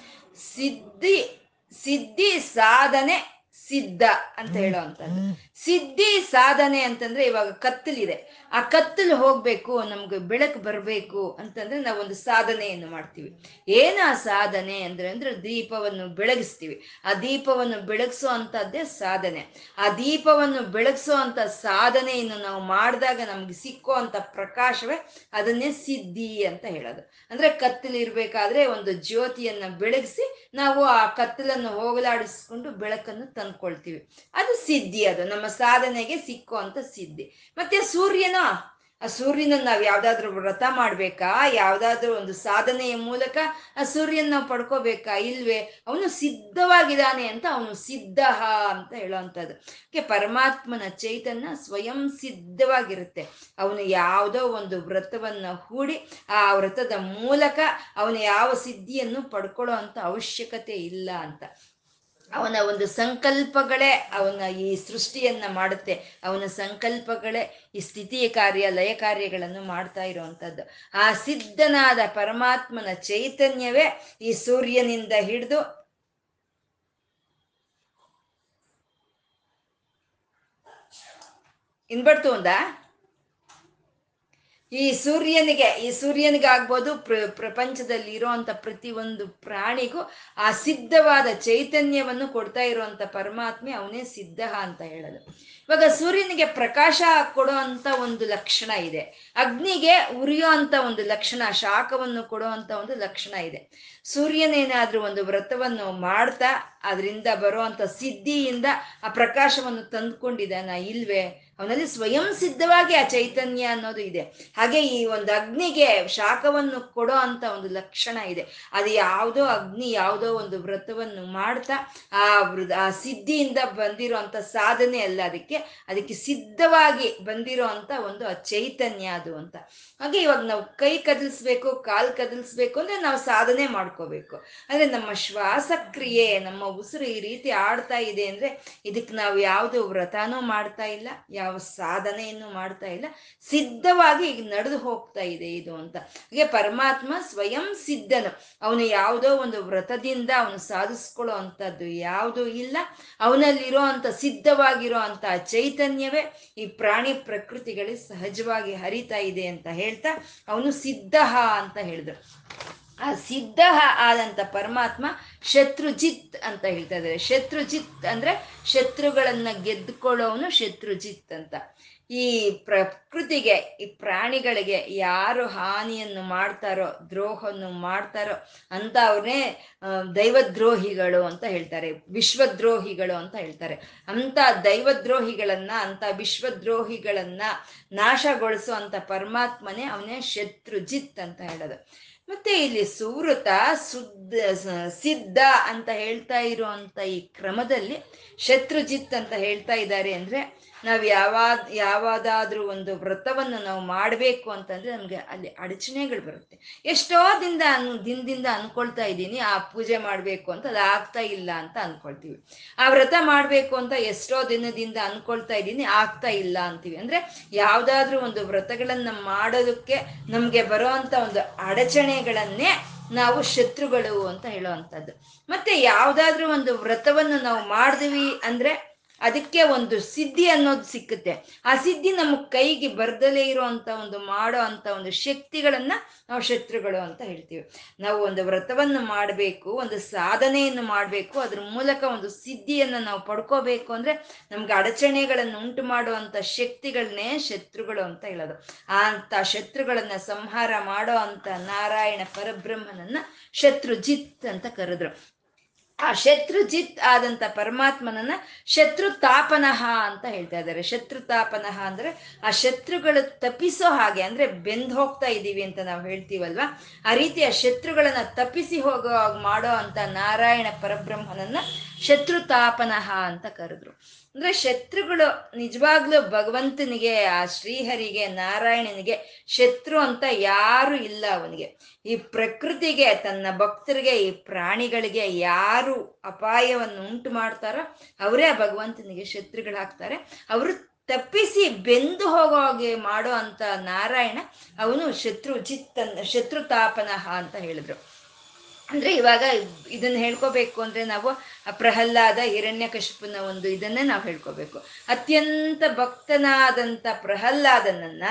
ಸಿದ್ಧಿ ಸಿದ್ಧಿ ಸಾಧನೆ ಸಿದ್ಧ ಅಂತ ಹೇಳುವಂಥದ್ದು. ಸಿದ್ಧಿ ಸಾಧನೆ ಅಂತಂದ್ರೆ ಇವಾಗ ಕತ್ತಲಿದೆ. ಆ ಕತ್ತಲು ಹೋಗ್ಬೇಕು, ನಮ್ಗೆ ಬೆಳಕು ಬರಬೇಕು ಅಂತಂದ್ರೆ ನಾವೊಂದು ಸಾಧನೆಯನ್ನು ಮಾಡ್ತೀವಿ. ಏನು ಸಾಧನೆ ಅಂದ್ರೆ ಅಂದ್ರೆ ದೀಪವನ್ನು ಬೆಳಗಿಸ್ತೀವಿ. ಆ ದೀಪವನ್ನು ಬೆಳಗಿಸೋ ಅಂತದ್ದೇ ಸಾಧನೆ. ಆ ದೀಪವನ್ನು ಬೆಳಗಿಸೋ ಅಂತ ಸಾಧನೆಯನ್ನು ನಾವು ಮಾಡಿದಾಗ ನಮ್ಗೆ ಸಿಕ್ಕೋ ಅಂತ ಪ್ರಕಾಶವೇ ಅದನ್ನೇ ಸಿದ್ಧಿ ಅಂತ ಹೇಳೋದು. ಅಂದ್ರೆ ಕತ್ತಲಿರ್ಬೇಕಾದ್ರೆ ಒಂದು ಜ್ಯೋತಿಯನ್ನ ಬೆಳಗಿಸಿ ನಾವು ಆ ಕತ್ತಲನ್ನು ಹೋಗಲಾಡಿಸ್ಕೊಂಡು ಬೆಳಕನ್ನು ತಂದ್ಕೊಳ್ತೀವಿ. ಅದು ಸಿದ್ಧಿ ಅದು. ನಮ್ಮ ಸಾಧನೆಗೆ ಸಿಕ್ಕುವಂತ ಸಿದ್ಧಿ. ಮತ್ತೆ ಸೂರ್ಯನ, ಆ ಸೂರ್ಯನ ನಾವು ಯಾವ್ದಾದ್ರು ವ್ರತ ಮಾಡ್ಬೇಕಾ? ಯಾವ್ದಾದ್ರು ಒಂದು ಸಾಧನೆಯ ಮೂಲಕ ಆ ಸೂರ್ಯನ ನಾವು ಪಡ್ಕೋಬೇಕಾ? ಇಲ್ವೇ? ಅವನು ಸಿದ್ಧವಾಗಿದ್ದಾನೆ ಅಂತ ಅವನು ಸಿದ್ಧ ಅಂತ ಹೇಳೋವಂಥದ್ದು ಕೆ ಪರಮಾತ್ಮನ ಚೈತನ್ಯ ಸ್ವಯಂ ಸಿದ್ಧವಾಗಿರುತ್ತೆ. ಅವನು ಯಾವುದೋ ಒಂದು ವ್ರತವನ್ನ ಹೂಡಿ ಆ ವ್ರತದ ಮೂಲಕ ಅವನು ಯಾವ ಸಿದ್ಧಿಯನ್ನು ಪಡ್ಕೊಳ್ಳೋ ಅಂತ ಅವಶ್ಯಕತೆ ಇಲ್ಲ ಅಂತ. ಅವನ ಒಂದು ಸಂಕಲ್ಪಗಳೇ ಅವನ ಈ ಸೃಷ್ಟಿಯನ್ನ ಮಾಡುತ್ತೆ. ಅವನ ಸಂಕಲ್ಪಗಳೇ ಈ ಸ್ಥಿತಿ ಕಾರ್ಯ, ಲಯ ಕಾರ್ಯಗಳನ್ನು ಮಾಡ್ತಾ ಇರುವಂಥದ್ದು. ಆ ಸಿದ್ಧನಾದ ಪರಮಾತ್ಮನ ಚೈತನ್ಯವೇ ಈ ಸೂರ್ಯನಿಂದ ಹಿಡಿದು ಇನ್ಬಡ್ತು ಒಂದಾ? ಈ ಸೂರ್ಯನಿಗೆ ಈ ಸೂರ್ಯನಿಗೆ ಆಗ್ಬೋದು ಪ್ರ ಪ್ರಪಂಚದಲ್ಲಿ ಇರುವಂತ ಪ್ರತಿಯೊಂದು ಪ್ರಾಣಿಗೂ ಆ ಸಿದ್ಧವಾದ ಚೈತನ್ಯವನ್ನು ಕೊಡ್ತಾ ಇರುವಂಥ ಪರಮಾತ್ಮೆ ಅವನೇ ಸಿದ್ಧ ಅಂತ ಹೇಳೋದು. ಇವಾಗ ಸೂರ್ಯನಿಗೆ ಪ್ರಕಾಶ ಕೊಡೋ ಅಂತ ಒಂದು ಲಕ್ಷಣ ಇದೆ. ಅಗ್ನಿಗೆ ಉರಿಯೋ ಅಂತ ಒಂದು ಲಕ್ಷಣ, ಶಾಖವನ್ನು ಕೊಡೋ ಅಂತ ಒಂದು ಲಕ್ಷಣ ಇದೆ. ಸೂರ್ಯನೇನಾದ್ರೂ ಒಂದು ವ್ರತವನ್ನು ಮಾಡ್ತಾ, ಅದರಿಂದ ಬರುವಂತ ಸಿದ್ಧಿಯಿಂದ ಆ ಪ್ರಕಾಶವನ್ನು ತಂದ್ಕೊಂಡಿದ್ದಾನ ಇಲ್ವೇ? ಅವನಲ್ಲಿ ಸ್ವಯಂ ಸಿದ್ಧವಾಗಿ ಆ ಚೈತನ್ಯ ಅನ್ನೋದು ಇದೆ. ಹಾಗೆ ಈ ಒಂದು ಅಗ್ನಿಗೆ ಶಾಖವನ್ನು ಕೊಡೋ ಅಂತ ಒಂದು ಲಕ್ಷಣ ಇದೆ. ಅದು ಯಾವುದೋ ಅಗ್ನಿ, ಯಾವುದೋ ಒಂದು ವ್ರತವನ್ನು ಮಾಡ್ತಾ ಆ ಆ ಸಿದ್ಧಿಯಿಂದ ಬಂದಿರೋ ಸಾಧನೆ ಅಲ್ಲ ಅದಕ್ಕೆ. ಅದಕ್ಕೆ ಸಿದ್ಧವಾಗಿ ಬಂದಿರೋ ಅಂತ ಒಂದು ಆ ಚೈತನ್ಯ ಅದು ಅಂತ. ಹಾಗೆ ಇವಾಗ ನಾವು ಕೈ ಕದಲ್ಸ್ಬೇಕು, ಕಾಲ್ ಕದಲ್ಸ್ಬೇಕು ಅಂದ್ರೆ ನಾವು ಸಾಧನೆ ಮಾಡ್ಕೋಬೇಕು. ಅಂದ್ರೆ ನಮ್ಮ ಶ್ವಾಸಕ್ರಿಯೆ, ನಮ್ಮ ಉಸಿರು ಈ ರೀತಿ ಆಡ್ತಾ ಇದೆ ಅಂದ್ರೆ ಇದಕ್ಕೆ ನಾವು ಯಾವುದು ವ್ರತನೂ ಮಾಡ್ತಾ ಇಲ್ಲ, ಯಾವ ಸಾಧನೆಯನ್ನು ಮಾಡ್ತಾ ಇಲ್ಲ. ಸಿದ್ಧವಾಗಿ ಈಗ ನಡೆದು ಹೋಗ್ತಾ ಇದೆ ಇದು ಅಂತ. ಹಾಗೆ ಪರಮಾತ್ಮ ಸ್ವಯಂ ಸಿದ್ಧನು. ಅವನು ಯಾವುದೋ ಒಂದು ವ್ರತದಿಂದ ಅವನು ಸಾಧಿಸ್ಕೊಳ್ಳೋ ಅಂಥದ್ದು ಯಾವುದೂ ಇಲ್ಲ. ಅವನಲ್ಲಿರೋ ಅಂಥ ಸಿದ್ಧವಾಗಿರೋ ಅಂತ ಚೈತನ್ಯವೇ ಈ ಪ್ರಾಣಿ ಪ್ರಕೃತಿಗಳಿಗೆ ಸಹಜವಾಗಿ ಹರಿತಾ ಇದೆ ಅಂತ ಹೇಳ್ತಾ ಅವನು ಸಿದ್ಧ ಅಂತ ಹೇಳಿದ್ರು. ಆ ಸಿದ್ಧ ಆದಂಥ ಪರಮಾತ್ಮ ಶತ್ರುಜಿತ್ ಅಂತ ಹೇಳ್ತಾ ಇದ್ದಾರೆ. ಶತ್ರುಜಿತ್ ಅಂದ್ರೆ ಶತ್ರುಗಳನ್ನು ಗೆದ್ದುಕೊಳ್ಳೋನು ಶತ್ರುಜಿತ್ ಅಂತ. ಈ ಪ್ರಕೃತಿಗೆ, ಈ ಪ್ರಾಣಿಗಳಿಗೆ ಯಾರು ಹಾನಿಯನ್ನು ಮಾಡ್ತಾರೋ, ದ್ರೋಹವನ್ನು ಮಾಡ್ತಾರೋ ಅಂತ ಅವ್ರನ್ನೇ ದೈವದ್ರೋಹಿಗಳು ಅಂತ ಹೇಳ್ತಾರೆ. ವಿಶ್ವದ್ರೋಹಿಗಳು ಅಂತ ಹೇಳ್ತಾರೆ. ಅಂತ ದೈವದ್ರೋಹಿಗಳನ್ನ ಅಂತ ವಿಶ್ವದ್ರೋಹಿಗಳನ್ನ ನಾಶಗೊಳಿಸೋ ಪರಮಾತ್ಮನೇ ಅವನೇ ಶತ್ರುಜಿತ್ ಅಂತ ಹೇಳೋದು. ಮತ್ತೆ ಇಲ್ಲಿ ಸುವೃತ ಸುದ್ದ ಸಿದ್ಧ ಅಂತ ಹೇಳ್ತಾ ಇರುವಂತ ಈ ಕ್ರಮದಲ್ಲಿ ಶತ್ರುಜಿತ್ ಅಂತ ಹೇಳ್ತಾ ಇದ್ದಾರೆ ಅಂದ್ರೆ ನಾವು ಯಾವ ಯಾವಾದಾದ್ರೂ ಒಂದು ವ್ರತವನ್ನು ನಾವು ಮಾಡಬೇಕು ಅಂತಂದ್ರೆ ನಮಗೆ ಅಲ್ಲಿ ಅಡಚಣೆಗಳು ಬರುತ್ತೆ. ಎಷ್ಟೋ ದಿನದ ಅನ್, ದಿನದಿಂದ ಅನ್ಕೊಳ್ತಾ ಇದ್ದೀನಿ, ಆ ಪೂಜೆ ಮಾಡಬೇಕು ಅಂತ ಅದು ಆಗ್ತಾ ಇಲ್ಲ ಅಂತ ಅನ್ಕೊಳ್ತೀವಿ. ಆ ವ್ರತ ಮಾಡಬೇಕು ಅಂತ ಎಷ್ಟೋ ದಿನದಿಂದ ಅನ್ಕೊಳ್ತಾ ಇದ್ದೀನಿ, ಆಗ್ತಾ ಇಲ್ಲ ಅಂತೀವಿ. ಅಂದ್ರೆ ಯಾವ್ದಾದ್ರೂ ಒಂದು ವ್ರತಗಳನ್ನ ಮಾಡೋದಕ್ಕೆ ನಮಗೆ ಬರೋಂತ ಒಂದು ಅಡಚಣೆಗಳನ್ನೇ ನಾವು ಶತ್ರುಗಳು ಅಂತ ಹೇಳುವಂಥದ್ದು ಮತ್ತೆ ಯಾವ್ದಾದ್ರೂ ಒಂದು ವ್ರತವನ್ನು ನಾವು ಮಾಡಿದ್ವಿ ಅಂದ್ರೆ ಅದಕ್ಕೆ ಒಂದು ಸಿದ್ಧಿ ಅನ್ನೋದು ಸಿಕ್ಕುತ್ತೆ. ಆ ಸಿದ್ಧಿ ನಮ್ಮ ಕೈಗೆ ಬರ್ದಲೇ ಇರುವಂತ ಒಂದು ಮಾಡೋ ಅಂತ ಒಂದು ಶಕ್ತಿಗಳನ್ನ ನಾವು ಶತ್ರುಗಳು ಅಂತ ಹೇಳ್ತೀವಿ. ನಾವು ಒಂದು ವ್ರತವನ್ನು ಮಾಡಬೇಕು, ಒಂದು ಸಾಧನೆಯನ್ನು ಮಾಡಬೇಕು, ಅದ್ರ ಮೂಲಕ ಒಂದು ಸಿದ್ಧಿಯನ್ನು ನಾವು ಪಡ್ಕೋಬೇಕು ಅಂದ್ರೆ ನಮ್ಗೆ ಅಡಚಣೆಗಳನ್ನು ಉಂಟು ಮಾಡುವಂತ ಶಕ್ತಿಗಳನ್ನೇ ಶತ್ರುಗಳು ಅಂತ ಹೇಳೋದು. ಆ ಅಂತ ಶತ್ರುಗಳನ್ನ ಸಂಹಾರ ಮಾಡೋ ಅಂತ ನಾರಾಯಣ ಪರಬ್ರಹ್ಮನನ್ನ ಶತ್ರುಜಿತ್ ಅಂತ ಕರೆದ್ರು. ಆ ಶತ್ರುಜಿತ್ ಆದಂತ ಪರಮಾತ್ಮನನ್ನ ಶತ್ರು ತಾಪನಃ ಅಂತ ಹೇಳ್ತಾ ಇದ್ದಾರೆ. ಶತ್ರು ತಾಪನಃ ಅಂದ್ರೆ ಆ ಶತ್ರುಗಳು ತಪ್ಪಿಸೋ ಹಾಗೆ ಅಂದ್ರೆ ಬೆಂದ್ ಹೋಗ್ತಾ ಇದ್ದೀವಿ ಅಂತ ನಾವು ಹೇಳ್ತೀವಲ್ವಾ? ಆ ರೀತಿ ಆ ಶತ್ರುಗಳನ್ನ ತಪ್ಪಿಸಿ ಹೋಗೋ ಮಾಡೋ ಅಂತ ನಾರಾಯಣ ಪರಬ್ರಹ್ಮನನ್ನ ಶತ್ರು ತಾಪನಃ ಅಂತ ಕರೆದ್ರು. ಅಂದ್ರೆ ಶತ್ರುಗಳು ನಿಜವಾಗ್ಲೂ ಭಗವಂತನಿಗೆ, ಆ ಶ್ರೀಹರಿಗೆ, ನಾರಾಯಣನಿಗೆ ಶತ್ರು ಅಂತ ಯಾರು ಇಲ್ಲ ಅವನಿಗೆ. ಈ ಪ್ರಕೃತಿಗೆ, ತನ್ನ ಭಕ್ತರಿಗೆ, ಈ ಪ್ರಾಣಿಗಳಿಗೆ ಯಾರು ಅಪಾಯವನ್ನು ಉಂಟು ಮಾಡ್ತಾರೋ ಅವರೇ ಭಗವಂತನಿಗೆ ಶತ್ರುಗಳಾಗ್ತಾರೆ. ಅವರು ತಪ್ಪಿಸಿ ಬೆಂದು ಹೋಗೋ ಹಾಗೆ ಮಾಡೋ ಅಂತ ನಾರಾಯಣ ಅವನು ಶತ್ರು ಚಿತ್ತನ್ ಶತ್ರು ತಾಪನಃ ಅಂತ ಹೇಳಿದ್ರು. ಅಂದ್ರೆ ಇವಾಗ ಇದನ್ನ ಹೇಳ್ಕೋಬೇಕು ಅಂದ್ರೆ ನಾವು ಪ್ರಹ್ಲಾದ ಹಿರಣ್ಯ ಕಶಿಪುನ ಒಂದು ಇದನ್ನೇ ನಾವು ಹೇಳ್ಕೋಬೇಕು. ಅತ್ಯಂತ ಭಕ್ತನಾದಂಥ ಪ್ರಹ್ಲಾದನನ್ನ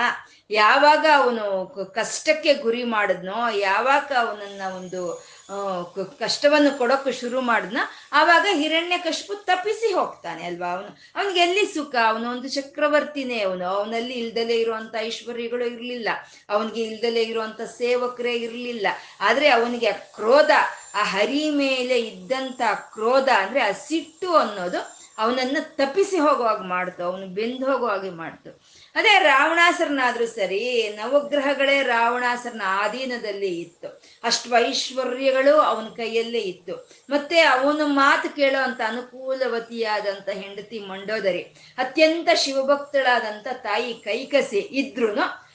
ಯಾವಾಗ ಅವನು ಕಷ್ಟಕ್ಕೆ ಗುರಿ ಮಾಡಿದ್ನೋ, ಯಾವಾಗ ಅವನನ್ನ ಒಂದು ಕಷ್ಟವನ್ನು ಕೊಡೋಕೆ ಶುರು ಮಾಡಿದ್ನ. ಆವಾಗ ಹಿರಣ್ಯ ಕಶ್ಪು ತಪ್ಪಿಸಿ ಹೋಗ್ತಾನೆ ಅಲ್ವಾ ಅವನು? ಅವನಿಗೆ ಎಲ್ಲಿ ಸುಖ? ಅವನು ಒಂದು ಚಕ್ರವರ್ತಿನೇ ಅವನು. ಅವನಲ್ಲಿ ಇಲ್ದಲೇ ಇರುವಂತ ಐಶ್ವರ್ಯಗಳು ಇರಲಿಲ್ಲ. ಅವನಿಗೆ ಇಲ್ದಲೇ ಇರುವಂತ ಸೇವಕರೇ ಇರಲಿಲ್ಲ. ಆದ್ರೆ ಅವನಿಗೆ ಕ್ರೋಧ, ಆ ಹರಿ ಮೇಲೆ ಇದ್ದಂತ ಕ್ರೋಧ ಅಂದ್ರೆ ಆ ಸಿಟ್ಟು ಅನ್ನೋದು ಅವನನ್ನ ತಪ್ಪಿಸಿ ಹೋಗುವಾಗ ಮಾಡ್ತು. ಅವನು ಬೆಂದು ಹೋಗುವಾಗೆ ಮಾಡ್ತು. ಅದೇ ರಾವಣಾಸರನಾದ್ರೂ ಸರಿ, ನವಗ್ರಹಗಳೇ ರಾವಣಾಸರನ ಆಧೀನದಲ್ಲಿ ಇತ್ತು. ಅಷ್ಟು ಐಶ್ವರ್ಯಗಳು ಅವನ ಕೈಯಲ್ಲೇ ಇತ್ತು. ಮತ್ತೆ ಅವನು ಮಾತು ಕೇಳೋ ಅಂತ ಅನುಕೂಲವತಿಯಾದಂತ ಹೆಂಡತಿ ಮಂಡೋದರಿ, ಅತ್ಯಂತ ಶಿವಭಕ್ತಳಾದಂತ ತಾಯಿ ಕೈಕಸಿ ಇದ್ರೂ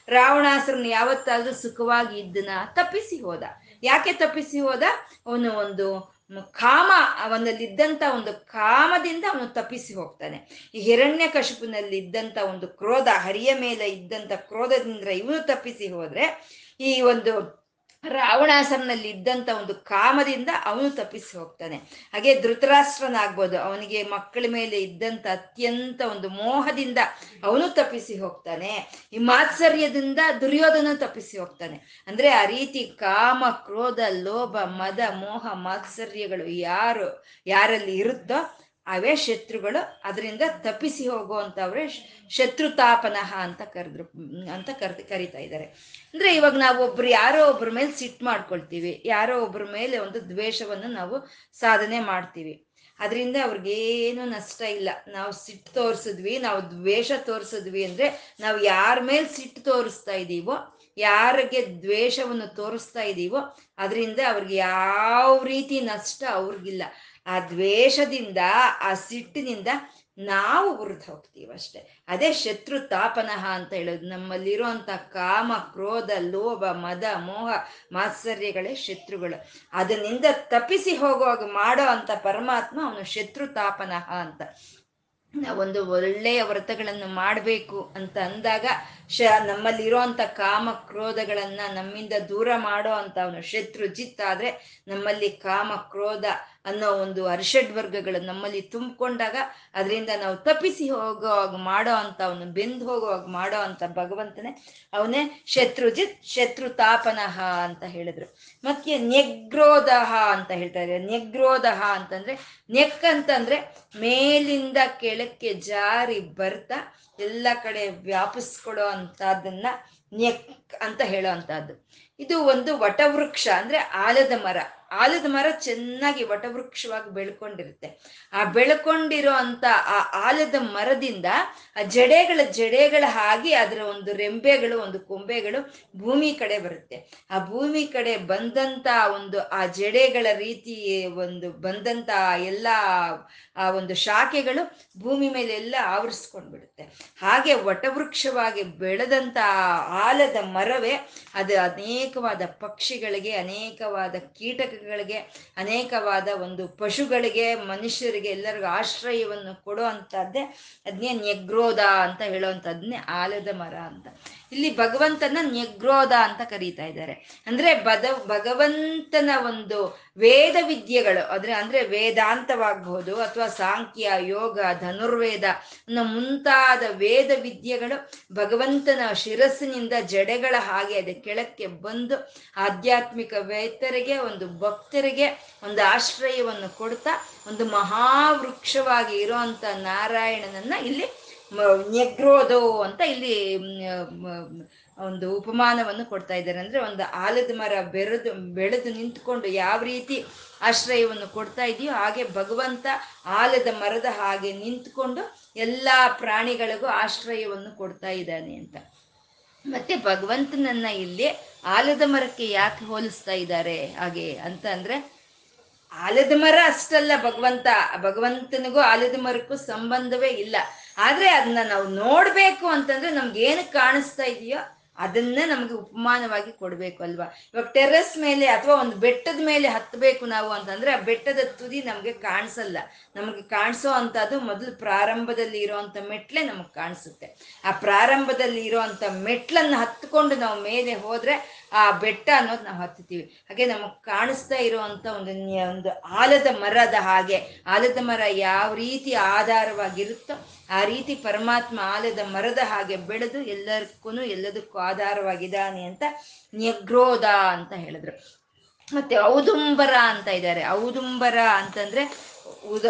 ರಾವಣಾಸರನ್ ಯಾವತ್ತಾದ್ರೂ ಸುಖವಾಗಿ ಇದ್ದನ ತಪ್ಪಿಸಿ ಹೋದ. ಯಾಕೆ ತಪ್ಪಿಸಿ ಹೋದ? ಅವನು ಒಂದು ಕಾಮ ಅವನಲ್ಲಿದ್ದಂಥ ಒಂದು ಕಾಮದಿಂದ ಅವನು ತಪ್ಪಿಸಿ ಹೋಗ್ತಾನೆ. ಈ ಹಿರಣ್ಯ ಕಶುಪಿನಲ್ಲಿ ಇದ್ದಂಥ ಒಂದು ಕ್ರೋಧ, ಹರಿಯ ಮೇಲೆ ಇದ್ದಂಥ ಕ್ರೋಧದಿಂದ ಇವನು ತಪ್ಪಿಸಿ ಹೋದ್ರೆ ಈ ಒಂದು ರಾವಣಾಸರನಲ್ಲಿ ಇದ್ದಂಥ ಒಂದು ಕಾಮದಿಂದ ಅವನು ತಪ್ಪಿಸಿ ಹೋಗ್ತಾನೆ. ಹಾಗೆ ಧೃತರಾಷ್ಟ್ರನಾಗ್ಬೋದು. ಅವನಿಗೆ ಮಕ್ಕಳ ಮೇಲೆ ಇದ್ದಂಥ ಅತ್ಯಂತ ಒಂದು ಮೋಹದಿಂದ ಅವನು ತಪ್ಪಿಸಿ ಹೋಗ್ತಾನೆ. ಈ ಮಾತ್ಸರ್ಯದಿಂದ ದುರ್ಯೋಧನ ತಪ್ಪಿಸಿ ಹೋಗ್ತಾನೆ. ಅಂದ್ರೆ ಆ ರೀತಿ ಕಾಮ, ಕ್ರೋಧ, ಲೋಭ, ಮದ, ಮೋಹ, ಮಾತ್ಸರ್ಯಗಳು ಯಾರು, ಯಾರಲ್ಲಿ ಇರುತ್ತೋ ಅವೇ ಶತ್ರುಗಳು ಅದರಿಂದ ತಪ್ಪಿಸಿ ಹೋಗುವಂಥವ್ರೆ ಶತ್ರುತಾಪನಃ ಅಂತ ಕರೆದ್ರು, ಅಂತ ಕರ್ ಕರಿತಾ ಇದ್ದಾರೆ. ಅಂದ್ರೆ ಇವಾಗ ನಾವು ಒಬ್ರು ಯಾರೋ ಒಬ್ರ ಮೇಲೆ ಸಿಟ್ಟು ಮಾಡ್ಕೊಳ್ತೀವಿ, ಯಾರೋ ಒಬ್ರ ಮೇಲೆ ಒಂದು ದ್ವೇಷವನ್ನು ನಾವು ಸಾಧನೆ ಮಾಡ್ತೀವಿ. ಅದರಿಂದ ಅವ್ರಿಗೇನು ನಷ್ಟ ಇಲ್ಲ. ನಾವು ಸಿಟ್ಟು ತೋರಿಸಿದ್ವಿ, ನಾವು ದ್ವೇಷ ತೋರಿಸಿದ್ವಿ ಅಂದ್ರೆ ನಾವು ಯಾರ ಮೇಲೆ ಸಿಟ್ಟು ತೋರಿಸ್ತಾ ಇದ್ದೀವೋ, ಯಾರಿಗೆ ದ್ವೇಷವನ್ನು ತೋರಿಸ್ತಾ ಇದ್ದೀವೋ, ಅದರಿಂದ ಅವ್ರಿಗೆ ಯಾವ ರೀತಿ ನಷ್ಟ ಅವ್ರಿಗಿಲ್ಲ. ಆ ದ್ವೇಷದಿಂದ, ಆ ಸಿಟ್ಟಿನಿಂದ ನಾವು ಉರಿದು ಹೋಗ್ತೀವಿ ಅಷ್ಟೆ. ಅದೇ ಶತ್ರು ತಾಪನಃ ಅಂತ ಹೇಳೋದು. ನಮ್ಮಲ್ಲಿರುವಂತ ಕಾಮ, ಕ್ರೋಧ, ಲೋಭ, ಮದ, ಮೋಹ, ಮಾತ್ಸರ್ಯಗಳೇ ಶತ್ರುಗಳು. ಅದನ್ನಿಂದ ತಪ್ಪಿಸಿ ಹೋಗುವಾಗ ಮಾಡೋ ಅಂತ ಪರಮಾತ್ಮ ಅವನು ಶತ್ರು ತಾಪನಃ ಅಂತ. ಒಂದು ಒಳ್ಳೆಯ ವ್ರತಗಳನ್ನು ಮಾಡಬೇಕು ಅಂತ ಅಂದಾಗ ಶ ನಮ್ಮಲ್ಲಿರೋಂಥ ಕಾಮ, ಕ್ರೋಧಗಳನ್ನು ನಮ್ಮಿಂದ ದೂರ ಮಾಡೋ ಅಂತ ಅವನು ಶತ್ರು ಜಿತ್ ಆದ್ರೆ ನಮ್ಮಲ್ಲಿ ಕಾಮ, ಕ್ರೋಧ ಅನ್ನೋ ಒಂದು ಅರ್ಷಡ್ ವರ್ಗಗಳು ನಮ್ಮಲ್ಲಿ ತುಂಬಿಕೊಂಡಾಗ ಅದರಿಂದ ನಾವು ತಪ್ಪಿಸಿ ಹೋಗುವಾಗ ಮಾಡೋ ಅಂತ ಅವನು ಬೆಂದು ಹೋಗುವಾಗ ಮಾಡೋ ಅಂತ ಭಗವಂತನೇ ಅವನೇ ಶತ್ರುಜಿತ್ ಶತ್ರು ತಾಪನಃ ಅಂತ ಹೇಳಿದ್ರು. ಮತ್ತೆ ನೆಗ್ರೋದಹ ಅಂತ ಹೇಳ್ತಾ ಇದ್ದಾರೆ. ನೆಗ್ರೋದಹ ಅಂತಂದ್ರೆ ನೆಕ್ ಅಂತಂದ್ರೆ ಮೇಲಿಂದ ಕೆಳಕ್ಕೆ ಜಾರಿ ಬರ್ತಾ ಎಲ್ಲ ಕಡೆ ವ್ಯಾಪಿಸ್ಕೊಡೋ ಅಂತದನ್ನ ನೆಕ್ ಅಂತ ಹೇಳೋ ಅಂತದ್ದು. ಇದು ಒಂದು ವಟವೃಕ್ಷ ಅಂದ್ರೆ ಆಲದ ಮರ. ಆಲದ ಮರ ಚೆನ್ನಾಗಿ ವಟವೃಕ್ಷವಾಗಿ ಬೆಳ್ಕೊಂಡಿರುತ್ತೆ. ಆ ಬೆಳ್ಕೊಂಡಿರೋ ಅಂತ ಆ ಆಲದ ಮರದಿಂದ ಆ ಜಡೆಗಳ ಜಡೆಗಳ ಹಾಗೆ ಅದರ ಒಂದು ರೆಂಬೆಗಳು, ಒಂದು ಕೊಂಬೆಗಳು ಭೂಮಿ ಕಡೆ ಬರುತ್ತೆ. ಆ ಭೂಮಿ ಕಡೆ ಬಂದಂತ ಒಂದು ಆ ಜಡೆಗಳ ರೀತಿ ಒಂದು ಬಂದಂತ ಎಲ್ಲ ಆ ಒಂದು ಶಾಖೆಗಳು ಭೂಮಿ ಮೇಲೆ ಎಲ್ಲ ಆವರಿಸ್ಕೊಂಡ್ಬಿಡುತ್ತೆ. ಹಾಗೆ ವಟವೃಕ್ಷವಾಗಿ ಬೆಳೆದಂತ ಆಲದ ಮರವೇ ಅದು ಅನೇಕವಾದ ಪಕ್ಷಿಗಳಿಗೆ, ಅನೇಕವಾದ ಕೀಟಕಗಳಿಗೆ ಅನೇಕವಾದ ಒಂದು ಪಶುಗಳಿಗೆ, ಮನುಷ್ಯರಿಗೆ ಎಲ್ಲರಿಗೂ ಆಶ್ರಯವನ್ನು ಕೊಡೋ ಅಂಥದ್ದೇ ಅದನ್ನೇ ಅಂತ ಹೇಳೋವಂಥದ್ದನ್ನೇ ಆಲದ ಮರ ಅಂತ. ಇಲ್ಲಿ ಭಗವಂತನ ನ್ಯಗ್ರೋಧ ಅಂತ ಕರೀತಾ ಇದ್ದಾರೆ. ಅಂದ್ರೆ ಬದ ಭಗವಂತನ ಒಂದು ವೇದ ವಿದ್ಯೆಗಳು ಅಂದ್ರೆ ಅಂದ್ರೆ ವೇದಾಂತವಾಗಬಹುದು ಅಥವಾ ಸಾಂಖ್ಯ, ಯೋಗ, ಧನುರ್ವೇದ ಮುಂತಾದ ವೇದ ವಿದ್ಯೆಗಳು ಭಗವಂತನ ಶಿರಸ್ಸಿನಿಂದ ಜಡೆಗಳ ಹಾಗೆ ಅದೇ ಕೆಳಕ್ಕೆ ಬಂದು ಆಧ್ಯಾತ್ಮಿಕ ವೇತರಿಗೆ, ಒಂದು ಭಕ್ತರಿಗೆ ಒಂದು ಆಶ್ರಯವನ್ನು ಕೊಡ್ತಾ, ಒಂದು ಮಹಾವೃಕ್ಷವಾಗಿ ಇರುವಂತ ನಾರಾಯಣನನ್ನ ಇಲ್ಲಿ ನೆಗ್ರೋದೋ ಅಂತ ಇಲ್ಲಿ ಒಂದು ಉಪಮಾನವನ್ನು ಕೊಡ್ತಾ ಇದ್ದಾರೆ. ಅಂದ್ರೆ ಒಂದು ಆಲದ ಮರ ಬೆರೆದು, ಬೆಳೆದು ನಿಂತ್ಕೊಂಡು ಯಾವ ರೀತಿ ಆಶ್ರಯವನ್ನು ಕೊಡ್ತಾ ಇದೆಯೋ ಹಾಗೆ ಭಗವಂತ ಆಲದ ಮರದ ಹಾಗೆ ನಿಂತ್ಕೊಂಡು ಎಲ್ಲ ಪ್ರಾಣಿಗಳಿಗೂ ಆಶ್ರಯವನ್ನು ಕೊಡ್ತಾ ಇದ್ದಾನೆ ಅಂತ. ಮತ್ತೆ ಭಗವಂತನನ್ನ ಇಲ್ಲಿ ಆಲದ ಮರಕ್ಕೆ ಯಾಕೆ ಹೋಲಿಸ್ತಾ ಇದ್ದಾರೆ ಹಾಗೆ ಅಂತ ಅಂದ್ರೆ, ಆಲದ ಮರ ಅಷ್ಟಲ್ಲ ಭಗವಂತ. ಭಗವಂತನಿಗೂ ಆಲದ ಮರಕ್ಕೂ ಸಂಬಂಧವೇ ಇಲ್ಲ. ಆದ್ರೆ ಅದನ್ನ ನಾವು ನೋಡ್ಬೇಕು ಅಂತಂದ್ರೆ ನಮ್ಗೆ ಏನು ಕಾಣಿಸ್ತಾ ಇದೆಯೋ ಅದನ್ನ ನಮಗೆ ಉಪಮಾನವಾಗಿ ಕೊಡ್ಬೇಕು ಅಲ್ವಾ? ಇವಾಗ ಟೆರ್ರಸ್ ಮೇಲೆ ಅಥವಾ ಒಂದು ಬೆಟ್ಟದ ಮೇಲೆ ಹತ್ತಬೇಕು ನಾವು ಅಂತಂದ್ರೆ ಆ ಬೆಟ್ಟದ ತುದಿ ನಮ್ಗೆ ಕಾಣಿಸಲ್ಲ. ನಮಗೆ ಕಾಣಿಸೋ ಅಂತದ್ದು ಮೊದಲು ಪ್ರಾರಂಭದಲ್ಲಿ ಇರೋಂತ ಮೆಟ್ಲೆ ನಮಗೆ ಕಾಣಿಸುತ್ತೆ. ಆ ಪ್ರಾರಂಭದಲ್ಲಿ ಇರೋಂಥ ಮೆಟ್ಲನ್ನ ಹತ್ಕೊಂಡು ನಾವು ಮೇಲೆ ಹೋದ್ರೆ ಆ ಬೆಟ್ಟ ಅನ್ನೋದು ನಾವು ಹತ್ತುತ್ತೀವಿ ಹಾಗೆ ನಮಗೆ ಕಾಣಿಸ್ತಾ ಇರುವಂತ ಒಂದು ಒಂದು ಆಲದ ಮರದ ಹಾಗೆ, ಆಲದ ಮರ ಯಾವ ರೀತಿ ಆಧಾರವಾಗಿರುತ್ತೋ ಆ ರೀತಿ ಪರಮಾತ್ಮ ಆಲದ ಮರದ ಹಾಗೆ ಬೆಳೆದು ಎಲ್ಲದಕ್ಕೂ ಎಲ್ಲದಕ್ಕೂ ಆಧಾರವಾಗಿದ್ದಾನೆ ಅಂತ ನ್ಯಗ್ರೋಧ ಅಂತ ಹೇಳಿದ್ರು. ಮತ್ತೆ ಔದುಂಬರ ಅಂತ ಇದ್ದಾರೆ. ಔದುಂಬರ ಅಂತಂದ್ರೆ ಉದ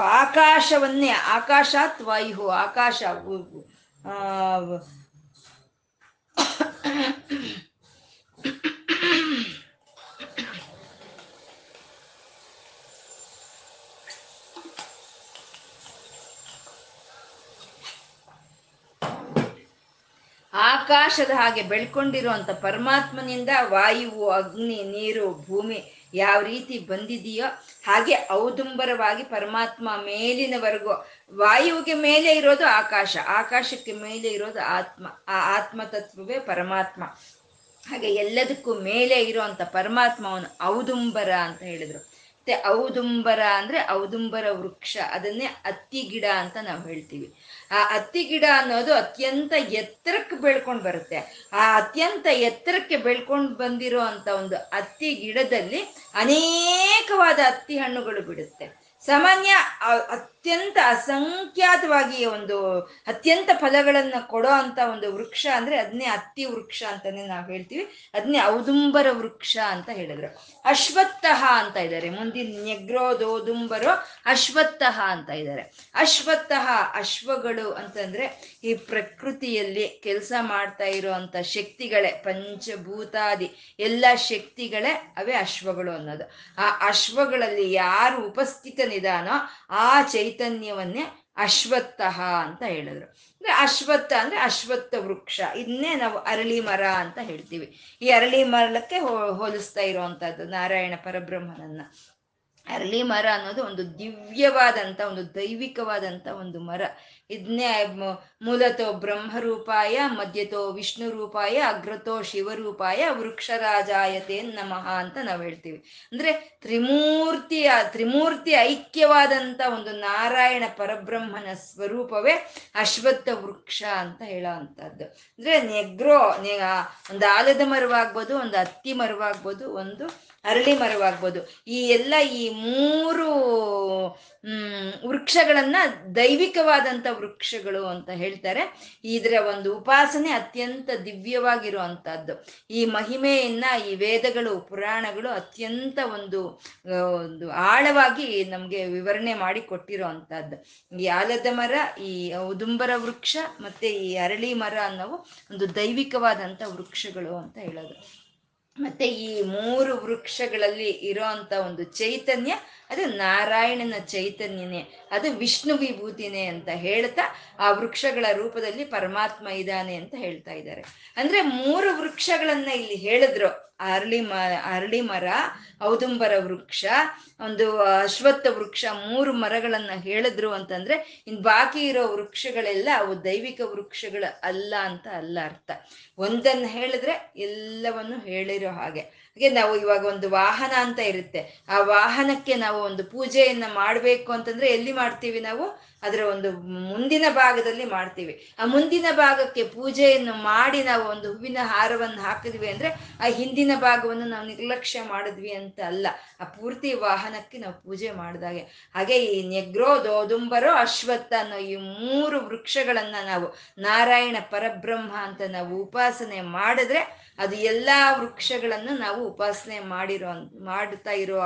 ಆಕಾಶವನ್ನೇ, ಆಕಾಶಾತ್ ವಾಯು ಆಕಾಶ ಆಕಾಶದ ಹಾಗೆ ಬೆಳ್ಕೊಂಡಿರುವಂತ ಪರಮಾತ್ಮನಿಂದ ವಾಯುವು ಅಗ್ನಿ ನೀರು ಭೂಮಿ ಯಾವ ರೀತಿ ಬಂದಿದೆಯೋ ಹಾಗೆ ಔದುಂಬರವಾಗಿ ಪರಮಾತ್ಮ ಮೇಲಿನವರೆಗೂ, ವಾಯುವಿಗೆ ಮೇಲೆ ಇರೋದು ಆಕಾಶ, ಆಕಾಶಕ್ಕೆ ಮೇಲೆ ಇರೋದು ಆತ್ಮ, ಆ ಆತ್ಮ ತತ್ವವೇ ಪರಮಾತ್ಮ. ಹಾಗೆ ಎಲ್ಲದಕ್ಕೂ ಮೇಲೆ ಇರುವಂತ ಪರಮಾತ್ಮ ಅವನು ಔದುಂಬರ ಅಂತ ಹೇಳಿದ್ರು. ಮತ್ತೆ ಔದುಂಬರ ಅಂದ್ರೆ ಔದುಂಬರ ವೃಕ್ಷ, ಅದನ್ನೇ ಅತ್ತಿ ಗಿಡ ಅಂತ ನಾವು ಹೇಳ್ತೀವಿ. ಆ ಅತ್ತಿ ಗಿಡ ಅನ್ನೋದು ಅತ್ಯಂತ ಎತ್ತರಕ್ಕೆ ಬೆಳ್ಕೊಂಡು ಬರುತ್ತೆ. ಆ ಅತ್ಯಂತ ಎತ್ತರಕ್ಕೆ ಬೆಳ್ಕೊಂಡು ಬಂದಿರೋ ಅಂತ ಒಂದು ಅತ್ತಿ ಗಿಡದಲ್ಲಿ ಅನೇಕವಾದ ಅತ್ತಿ ಹಣ್ಣುಗಳು ಬಿಡುತ್ತೆ. ಸಾಮಾನ್ಯ ಅತ್ಯಂತ ಅಸಂಖ್ಯಾತವಾಗಿ ಒಂದು ಅತ್ಯಂತ ಫಲಗಳನ್ನ ಕೊಡೋ ಅಂತ ಒಂದು ವೃಕ್ಷ ಅಂದ್ರೆ ಅದನ್ನೇ ಅತ್ತಿ ವೃಕ್ಷ ಅಂತಾನೆ ನಾವು ಹೇಳ್ತೀವಿ. ಅದನ್ನೇ ಔದುಂಬರ ವೃಕ್ಷ ಅಂತ ಹೇಳಿದ್ರು. ಅಶ್ವತ್ಥಃ ಅಂತ ಇದ್ದಾರೆ. ಮುಂದಿನ ನೆಗ್ರೋದೋದುಂಬರೋ ಅಶ್ವತ್ಥಃ ಅಂತ ಇದ್ದಾರೆ. ಅಶ್ವತ್ಥಃ, ಅಶ್ವಗಳು ಅಂತಂದ್ರೆ ಈ ಪ್ರಕೃತಿಯಲ್ಲಿ ಕೆಲಸ ಮಾಡ್ತಾ ಇರುವಂತ ಶಕ್ತಿಗಳೇ, ಪಂಚಭೂತಾದಿ ಎಲ್ಲ ಶಕ್ತಿಗಳೇ ಅವೇ ಅಶ್ವಗಳು ಅನ್ನೋದು. ಆ ಅಶ್ವಗಳಲ್ಲಿ ಯಾರು ಉಪಸ್ಥಿತನಿದಾನೋ ಆ ಚೈತನ್ಯವನ್ನೇ ಅಶ್ವತ್ಥಃ ಅಂತ ಹೇಳಿದ್ರು. ಅಂದ್ರೆ ಅಶ್ವತ್ಥ ಅಂದ್ರೆ ಅಶ್ವತ್ಥ ವೃಕ್ಷ. ಇದನ್ನೇ ನಾವು ಅರಳಿ ಮರ ಅಂತ ಹೇಳ್ತೀವಿ. ಈ ಅರಳಿ ಮರಕ್ಕೆ ಹೋಲಿಸ್ತಾ ಇರುವಂತಹದ್ದು ನಾರಾಯಣ ಪರಬ್ರಹ್ಮನನ್ನ. ಅರಳಿ ಮರ ಅನ್ನೋದು ಒಂದು ದಿವ್ಯವಾದಂಥ ಒಂದು ದೈವಿಕವಾದಂಥ ಒಂದು ಮರ. ಇದನ್ನೇ ಮೂಲತೋ ಬ್ರಹ್ಮರೂಪಾಯ, ಮಧ್ಯತೋ ವಿಷ್ಣು ರೂಪಾಯ ಅಗ್ರತೋ ಶಿವರೂಪಾಯ, ವೃಕ್ಷರಾಜಾಯತೆ ನಮಃ ಅಂತ ನಾವು ಹೇಳ್ತೀವಿ. ಅಂದ್ರೆ ತ್ರಿಮೂರ್ತಿಯ, ತ್ರಿಮೂರ್ತಿ ಐಕ್ಯವಾದಂತ ಒಂದು ನಾರಾಯಣ ಪರಬ್ರಹ್ಮನ ಸ್ವರೂಪವೇ ಅಶ್ವತ್ಥ ವೃಕ್ಷ ಅಂತ ಹೇಳೋ ಅಂಥದ್ದು ಅಂದ್ರೆ ನೆಗ್ರೋ ಒಂದು ಆಲದ ಮರವಾಗ್ಬೋದು, ಒಂದು ಹತ್ತಿ ಮರವಾಗ್ಬೋದು, ಒಂದು ಅರಳಿ ಮರವಾಗ್ಬೋದು. ಈ ಎಲ್ಲ ಈ ಮೂರು ವೃಕ್ಷಗಳನ್ನ ದೈವಿಕವಾದಂಥ ವೃಕ್ಷಗಳು ಅಂತ ಹೇಳ್ತಾರೆ. ಇದರ ಒಂದು ಉಪಾಸನೆ ಅತ್ಯಂತ ದಿವ್ಯವಾಗಿರುವಂತಹದ್ದು. ಈ ಮಹಿಮೆಯನ್ನ ಈ ವೇದಗಳು, ಪುರಾಣಗಳು ಅತ್ಯಂತ ಒಂದು ಒಂದು ಆಳವಾಗಿ ನಮಗೆ ವಿವರಣೆ ಮಾಡಿ ಕೊಟ್ಟಿರೋ ಈ ಆಲದ ಮರ, ಈ ಉದುಂಬರ ವೃಕ್ಷ ಮತ್ತೆ ಈ ಅರಳಿ ಮರ ಅನ್ನೋವು ಒಂದು ದೈವಿಕವಾದಂಥ ವೃಕ್ಷಗಳು ಅಂತ ಹೇಳೋದು. ಮತ್ತೆ ಈ ಮೂರು ವೃಕ್ಷಗಳಲ್ಲಿ ಇರೋ ಅಂತ ಒಂದು ಚೈತನ್ಯ, ಅದು ನಾರಾಯಣನ ಚೈತನ್ಯನೇ. ಅದು ವಿಷ್ಣು ವಿಭೂತಿನೇ ಅಂತ ಹೇಳ್ತಾ ಆ ವೃಕ್ಷಗಳ ರೂಪದಲ್ಲಿ ಪರಮಾತ್ಮ ಇದ್ದಾನೆ ಅಂತ ಹೇಳ್ತಾ ಇದ್ದಾರೆ. ಅಂದ್ರೆ ಮೂರು ವೃಕ್ಷಗಳನ್ನ ಇಲ್ಲಿ ಹೇಳಿದ್ರು. ಅರಳಿ ಮ, ಅರಳಿ ಮರ, ಔದುಂಬರ ವೃಕ್ಷ, ಒಂದು ಅಶ್ವತ್ಥ ವೃಕ್ಷ, ಮೂರು ಮರಗಳನ್ನ ಹೇಳಿದ್ರು ಅಂತಂದ್ರೆ, ಇನ್ ಬಾಕಿ ಇರೋ ವೃಕ್ಷಗಳೆಲ್ಲ ಅವು ದೈವಿಕ ವೃಕ್ಷಗಳು ಅಲ್ಲ ಅಂತ ಅಲ್ಲ ಅರ್ಥ. ಒಂದನ್ನು ಹೇಳಿದ್ರೆ ಎಲ್ಲವನ್ನು ಹೇಳಿರೋ ಹಾಗೆ. ಹಾಗೆ ನಾವು ಇವಾಗ ಒಂದು ವಾಹನ ಅಂತ ಇರುತ್ತೆ. ಆ ವಾಹನಕ್ಕೆ ನಾವು ಒಂದು ಪೂಜೆಯನ್ನ ಮಾಡಬೇಕು ಅಂತಂದ್ರೆ ಎಲ್ಲಿ ಮಾಡ್ತೀವಿ ನಾವು? ಅದರ ಒಂದು ಮುಂದಿನ ಭಾಗದಲ್ಲಿ ಮಾಡ್ತೀವಿ. ಆ ಮುಂದಿನ ಭಾಗಕ್ಕೆ ಪೂಜೆಯನ್ನು ಮಾಡಿ ನಾವು ಒಂದು ಹೂವಿನ ಹಾರವನ್ನು ಹಾಕಿದ್ವಿ ಅಂದ್ರೆ ಆ ಹಿಂದಿನ ಭಾಗವನ್ನು ನಾವು ನಿರ್ಲಕ್ಷ್ಯ ಮಾಡಿದ್ವಿ ಅಂತ ಅಲ್ಲ. ಆ ಪೂರ್ತಿ ವಾಹನಕ್ಕೆ ನಾವು ಪೂಜೆ ಮಾಡಿದಾಗೆ. ಹಾಗೆ ಈ ನೆಗ್ರೋ, ದೋದುಂಬರೋ, ಅಶ್ವತ್ಥ ಅನ್ನೋ ಈ ಮೂರು ವೃಕ್ಷಗಳನ್ನ ನಾವು ನಾರಾಯಣ ಪರಬ್ರಹ್ಮ ಅಂತ ನಾವು ಉಪಾಸನೆ ಮಾಡಿದ್ರೆ ಅದು ಎಲ್ಲಾ ವೃಕ್ಷಗಳನ್ನು ನಾವು ಉಪಾಸನೆ ಮಾಡಿರೋ ಮಾಡ್ತಾ ಇರೋ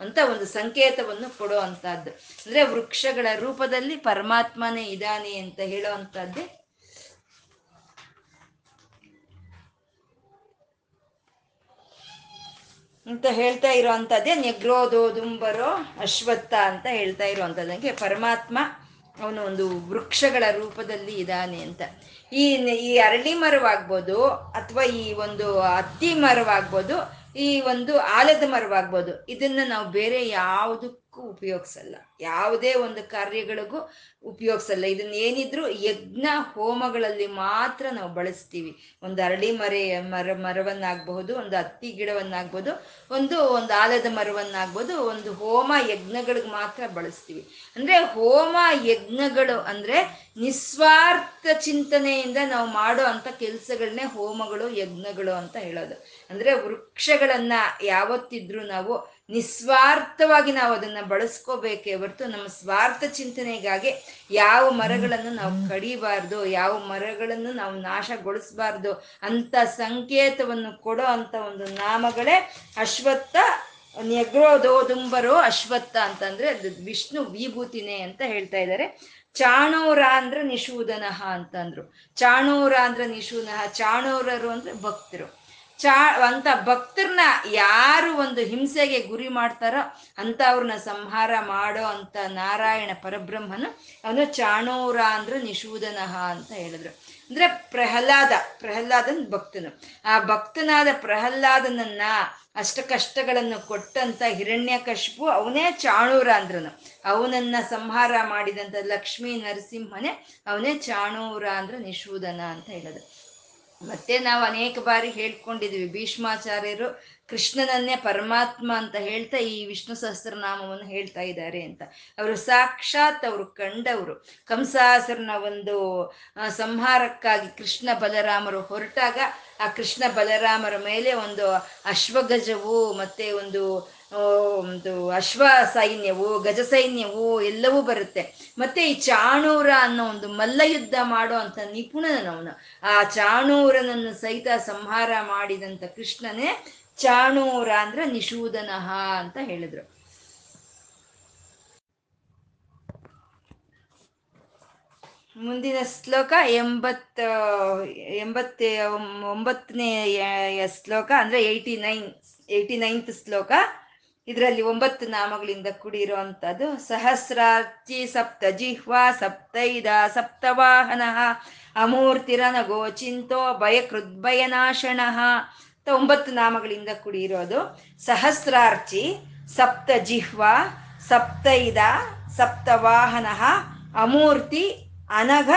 ಅಂತ ಒಂದು ಸಂಕೇತವನ್ನು ಕೊಡೋ ಅಂತದ್ದು ಅಂದ್ರೆ ವೃಕ್ಷಗಳ ರೂಪದಲ್ಲಿ ಪರಮಾತ್ಮನೇ ಇದ್ದಾನೆ ಅಂತ ಹೇಳೋ ಅಂತದ್ದೇ ಅಂತ ಹೇಳ್ತಾ ಇರೋವಂಥದ್ದೇ ನೆಗ್ರೋದೋದುಂಬರೋ ಅಶ್ವತ್ಥ ಅಂತ ಹೇಳ್ತಾ ಇರೋವಂಥದ್ದಂಗೆ ಪರಮಾತ್ಮ ಅವನು ಒಂದು ವೃಕ್ಷಗಳ ರೂಪದಲ್ಲಿ ಇದ್ದಾನೆ ಅಂತ. ಈ ಈ ಅರಳಿ ಮರವಾಗ್ಬೋದು ಅಥವಾ ಈ ಒಂದು ಹತ್ತಿ ಮರವಾಗ್ಬೋದು, ಈ ಒಂದು ಆಲದ ಮರವಾಗ್ಬೋದು, ಇದನ್ನ ನಾವು ಬೇರೆ ಯಾವುದಕ್ಕೂ ಉಪಯೋಗಿಸಲ್ಲ. ಯಾವುದೇ ಒಂದು ಕಾರ್ಯಗಳಿಗೂ ಉಪಯೋಗಿಸಲ್ಲ. ಇದನ್ನ ಏನಿದ್ರು ಯಜ್ಞ ಹೋಮಗಳಲ್ಲಿ ಮಾತ್ರ ನಾವು ಬಳಸ್ತೀವಿ. ಒಂದು ಅರಳಿ ಮರೆ, ಮರ, ಮರವನ್ನಾಗಬಹುದು, ಒಂದು ಹತ್ತಿ ಗಿಡವನ್ನಾಗ್ಬೋದು ಒಂದು ಒಂದು ಆಲದ ಮರವನ್ನಾಗ್ಬೋದು ಒಂದು ಹೋಮ ಯಜ್ಞಗಳಿಗೆ ಮಾತ್ರ ಬಳಸ್ತೀವಿ. ಅಂದ್ರೆ ಹೋಮ ಯಜ್ಞಗಳು ಅಂದ್ರೆ ನಿಸ್ವಾರ್ಥ ಚಿಂತನೆಯಿಂದ ನಾವು ಮಾಡೋ ಅಂತ ಕೆಲಸಗಳನ್ನೇ ಹೋಮಗಳು, ಯಜ್ಞಗಳು ಅಂತ ಹೇಳೋದು. ಅಂದ್ರೆ ವೃಕ್ಷಗಳನ್ನ ಯಾವತ್ತಿದ್ರೂ ನಾವು ನಿಸ್ವಾರ್ಥವಾಗಿ ನಾವು ಅದನ್ನ ಬಳಸ್ಕೋಬೇಕೇ ಹೊರತು ನಮ್ಮ ಸ್ವಾರ್ಥ ಚಿಂತನೆಗಾಗಿ ಯಾವ ಮರಗಳನ್ನು ನಾವು ಕಡಿಬಾರ್ದು, ಯಾವ ಮರಗಳನ್ನು ನಾವು ನಾಶಗೊಳಿಸಬಾರ್ದು ಅಂತ ಸಂಕೇತವನ್ನು ಕೊಡೋ ಅಂತ ಒಂದು ನಾಮಗಳೇ ಅಶ್ವತ್ಥ ನೆಗ್ರೋದೋದುಂಬರೋ ಅಶ್ವತ್ಥ ಅಂತಂದ್ರೆ ಅದು ವಿಷ್ಣು ವಿಭೂತಿನೇ ಅಂತ ಹೇಳ್ತಾ ಇದ್ದಾರೆ. ಚಾಣೋರ ಅಂದ್ರೆ ನಿಶೂದನಃ ಅಂತಂದ್ರು. ಚಾಣೋರ ಅಂದ್ರೆ ನಿಶೂದನಃ ಚಾಣೋರರು ಅಂದ್ರೆ ಭಕ್ತರು. ಚಾ, ಅಂತ ಭಕ್ತರನ್ನ ಯಾರು ಒಂದು ಹಿಂಸೆಗೆ ಗುರಿ ಮಾಡ್ತಾರೋ ಅಂತ ಅವ್ರನ್ನ ಸಂಹಾರ ಮಾಡೋ ಅಂತ ನಾರಾಯಣ ಪರಬ್ರಹ್ಮನು ಅವನು ಚಾಣೋರ ಅಂದ್ರೆ ನಿಶೂದನಃ ಅಂತ ಹೇಳಿದ್ರು. ಅಂದ್ರೆ ಪ್ರಹ್ಲಾದ, ಪ್ರಹ್ಲಾದನ್ ಭಕ್ತನು. ಆ ಭಕ್ತನಾದ ಪ್ರಹ್ಲಾದನನ್ನ ಅಷ್ಟ ಕಷ್ಟಗಳನ್ನು ಕೊಟ್ಟಂತ ಹಿರಣ್ಯ ಕಶ್ಪು ಅವನೇ ಚಾಣೂರ ಅಂದ್ರನು. ಅವನನ್ನ ಸಂಹಾರ ಮಾಡಿದಂತ ಲಕ್ಷ್ಮೀ ನರಸಿಂಹನೇ ಅವನೇ ಚಾಣೂರ ಅಂದ್ರೆ ನಿಶೂದನ ಅಂತ ಹೇಳೋದು ಮತ್ತೆ ನಾವು ಅನೇಕ ಬಾರಿ ಹೇಳ್ಕೊಂಡಿದ್ವಿ ಭೀಷ್ಮಾಚಾರ್ಯರು ಕೃಷ್ಣನನ್ನೇ ಪರಮಾತ್ಮ ಅಂತ ಹೇಳ್ತಾ ಈ ವಿಷ್ಣು ಸಹಸ್ರನಾಮವನ್ನು ಹೇಳ್ತಾ ಇದ್ದಾರೆ ಅಂತ. ಅವರು ಸಾಕ್ಷಾತ್ ಅವರು ಕಂಡವರು. ಕಂಸಾಸರನ ಒಂದು ಸಂಹಾರಕ್ಕಾಗಿ ಕೃಷ್ಣ ಬಲರಾಮರು ಹೊರಟಾಗ ಆ ಕೃಷ್ಣ ಬಲರಾಮರ ಮೇಲೆ ಒಂದು ಅಶ್ವಗಜವು ಮತ್ತೆ ಒಂದು ಒಂದು ಅಶ್ವ ಸೈನ್ಯವು, ಗಜ ಸೈನ್ಯವು ಎಲ್ಲವೂ ಬರುತ್ತೆ. ಮತ್ತೆ ಈ ಚಾಣೂರ ಅನ್ನೋ ಒಂದು ಮಲ್ಲಯುದ್ಧ ಮಾಡೋ ಅಂತ ನಿಪುಣನವನು ಆ ಚಾಣೂರನನ್ನು ಸಹಿತ ಸಂಹಾರ ಮಾಡಿದಂತ ಕೃಷ್ಣನೇ ಚಾಣೂರ ಅಂದ್ರೆ ನಿಶೂದನಃ ಅಂತ ಹೇಳಿದ್ರು. ಮುಂದಿನ ಶ್ಲೋಕ ಎಂಬತ್ತ ಎಂಬತ್ತ, ಒಂಬತ್ತನೇ ಶ್ಲೋಕ ಅಂದ್ರೆ ಏಯ್ಟಿ ನೈನ್ ಏಯ್ಟಿ ನೈನ್ತ್ ಶ್ಲೋಕ. ಇದರಲ್ಲಿ ಒಂಬತ್ತು ನಾಮಗಳಿಂದ ಕೂಡಿರುವಂಥದ್ದು. ಸಹಸ್ರಾರ್ಚಿ ಸಪ್ತ ಜಿಹ್ವಾ ಸಪ್ತೈದ ಸಪ್ತವಾಹನ ಅಮೂರ್ತಿರನ ಗೋಚಿಂತೋ ಭಯಕೃದ್ಭಯನಾಶನ. ಅಂತ ಒಂಬತ್ತು ನಾಮಗಳಿಂದ ಕೂಡಿರೋದು. ಸಹಸ್ರಾರ್ಚಿ ಸಪ್ತ ಜಿಹ್ವಾ ಸಪ್ತೈದ ಸಪ್ತವಾಹನ, ಅಮೂರ್ತಿ ಅನಘ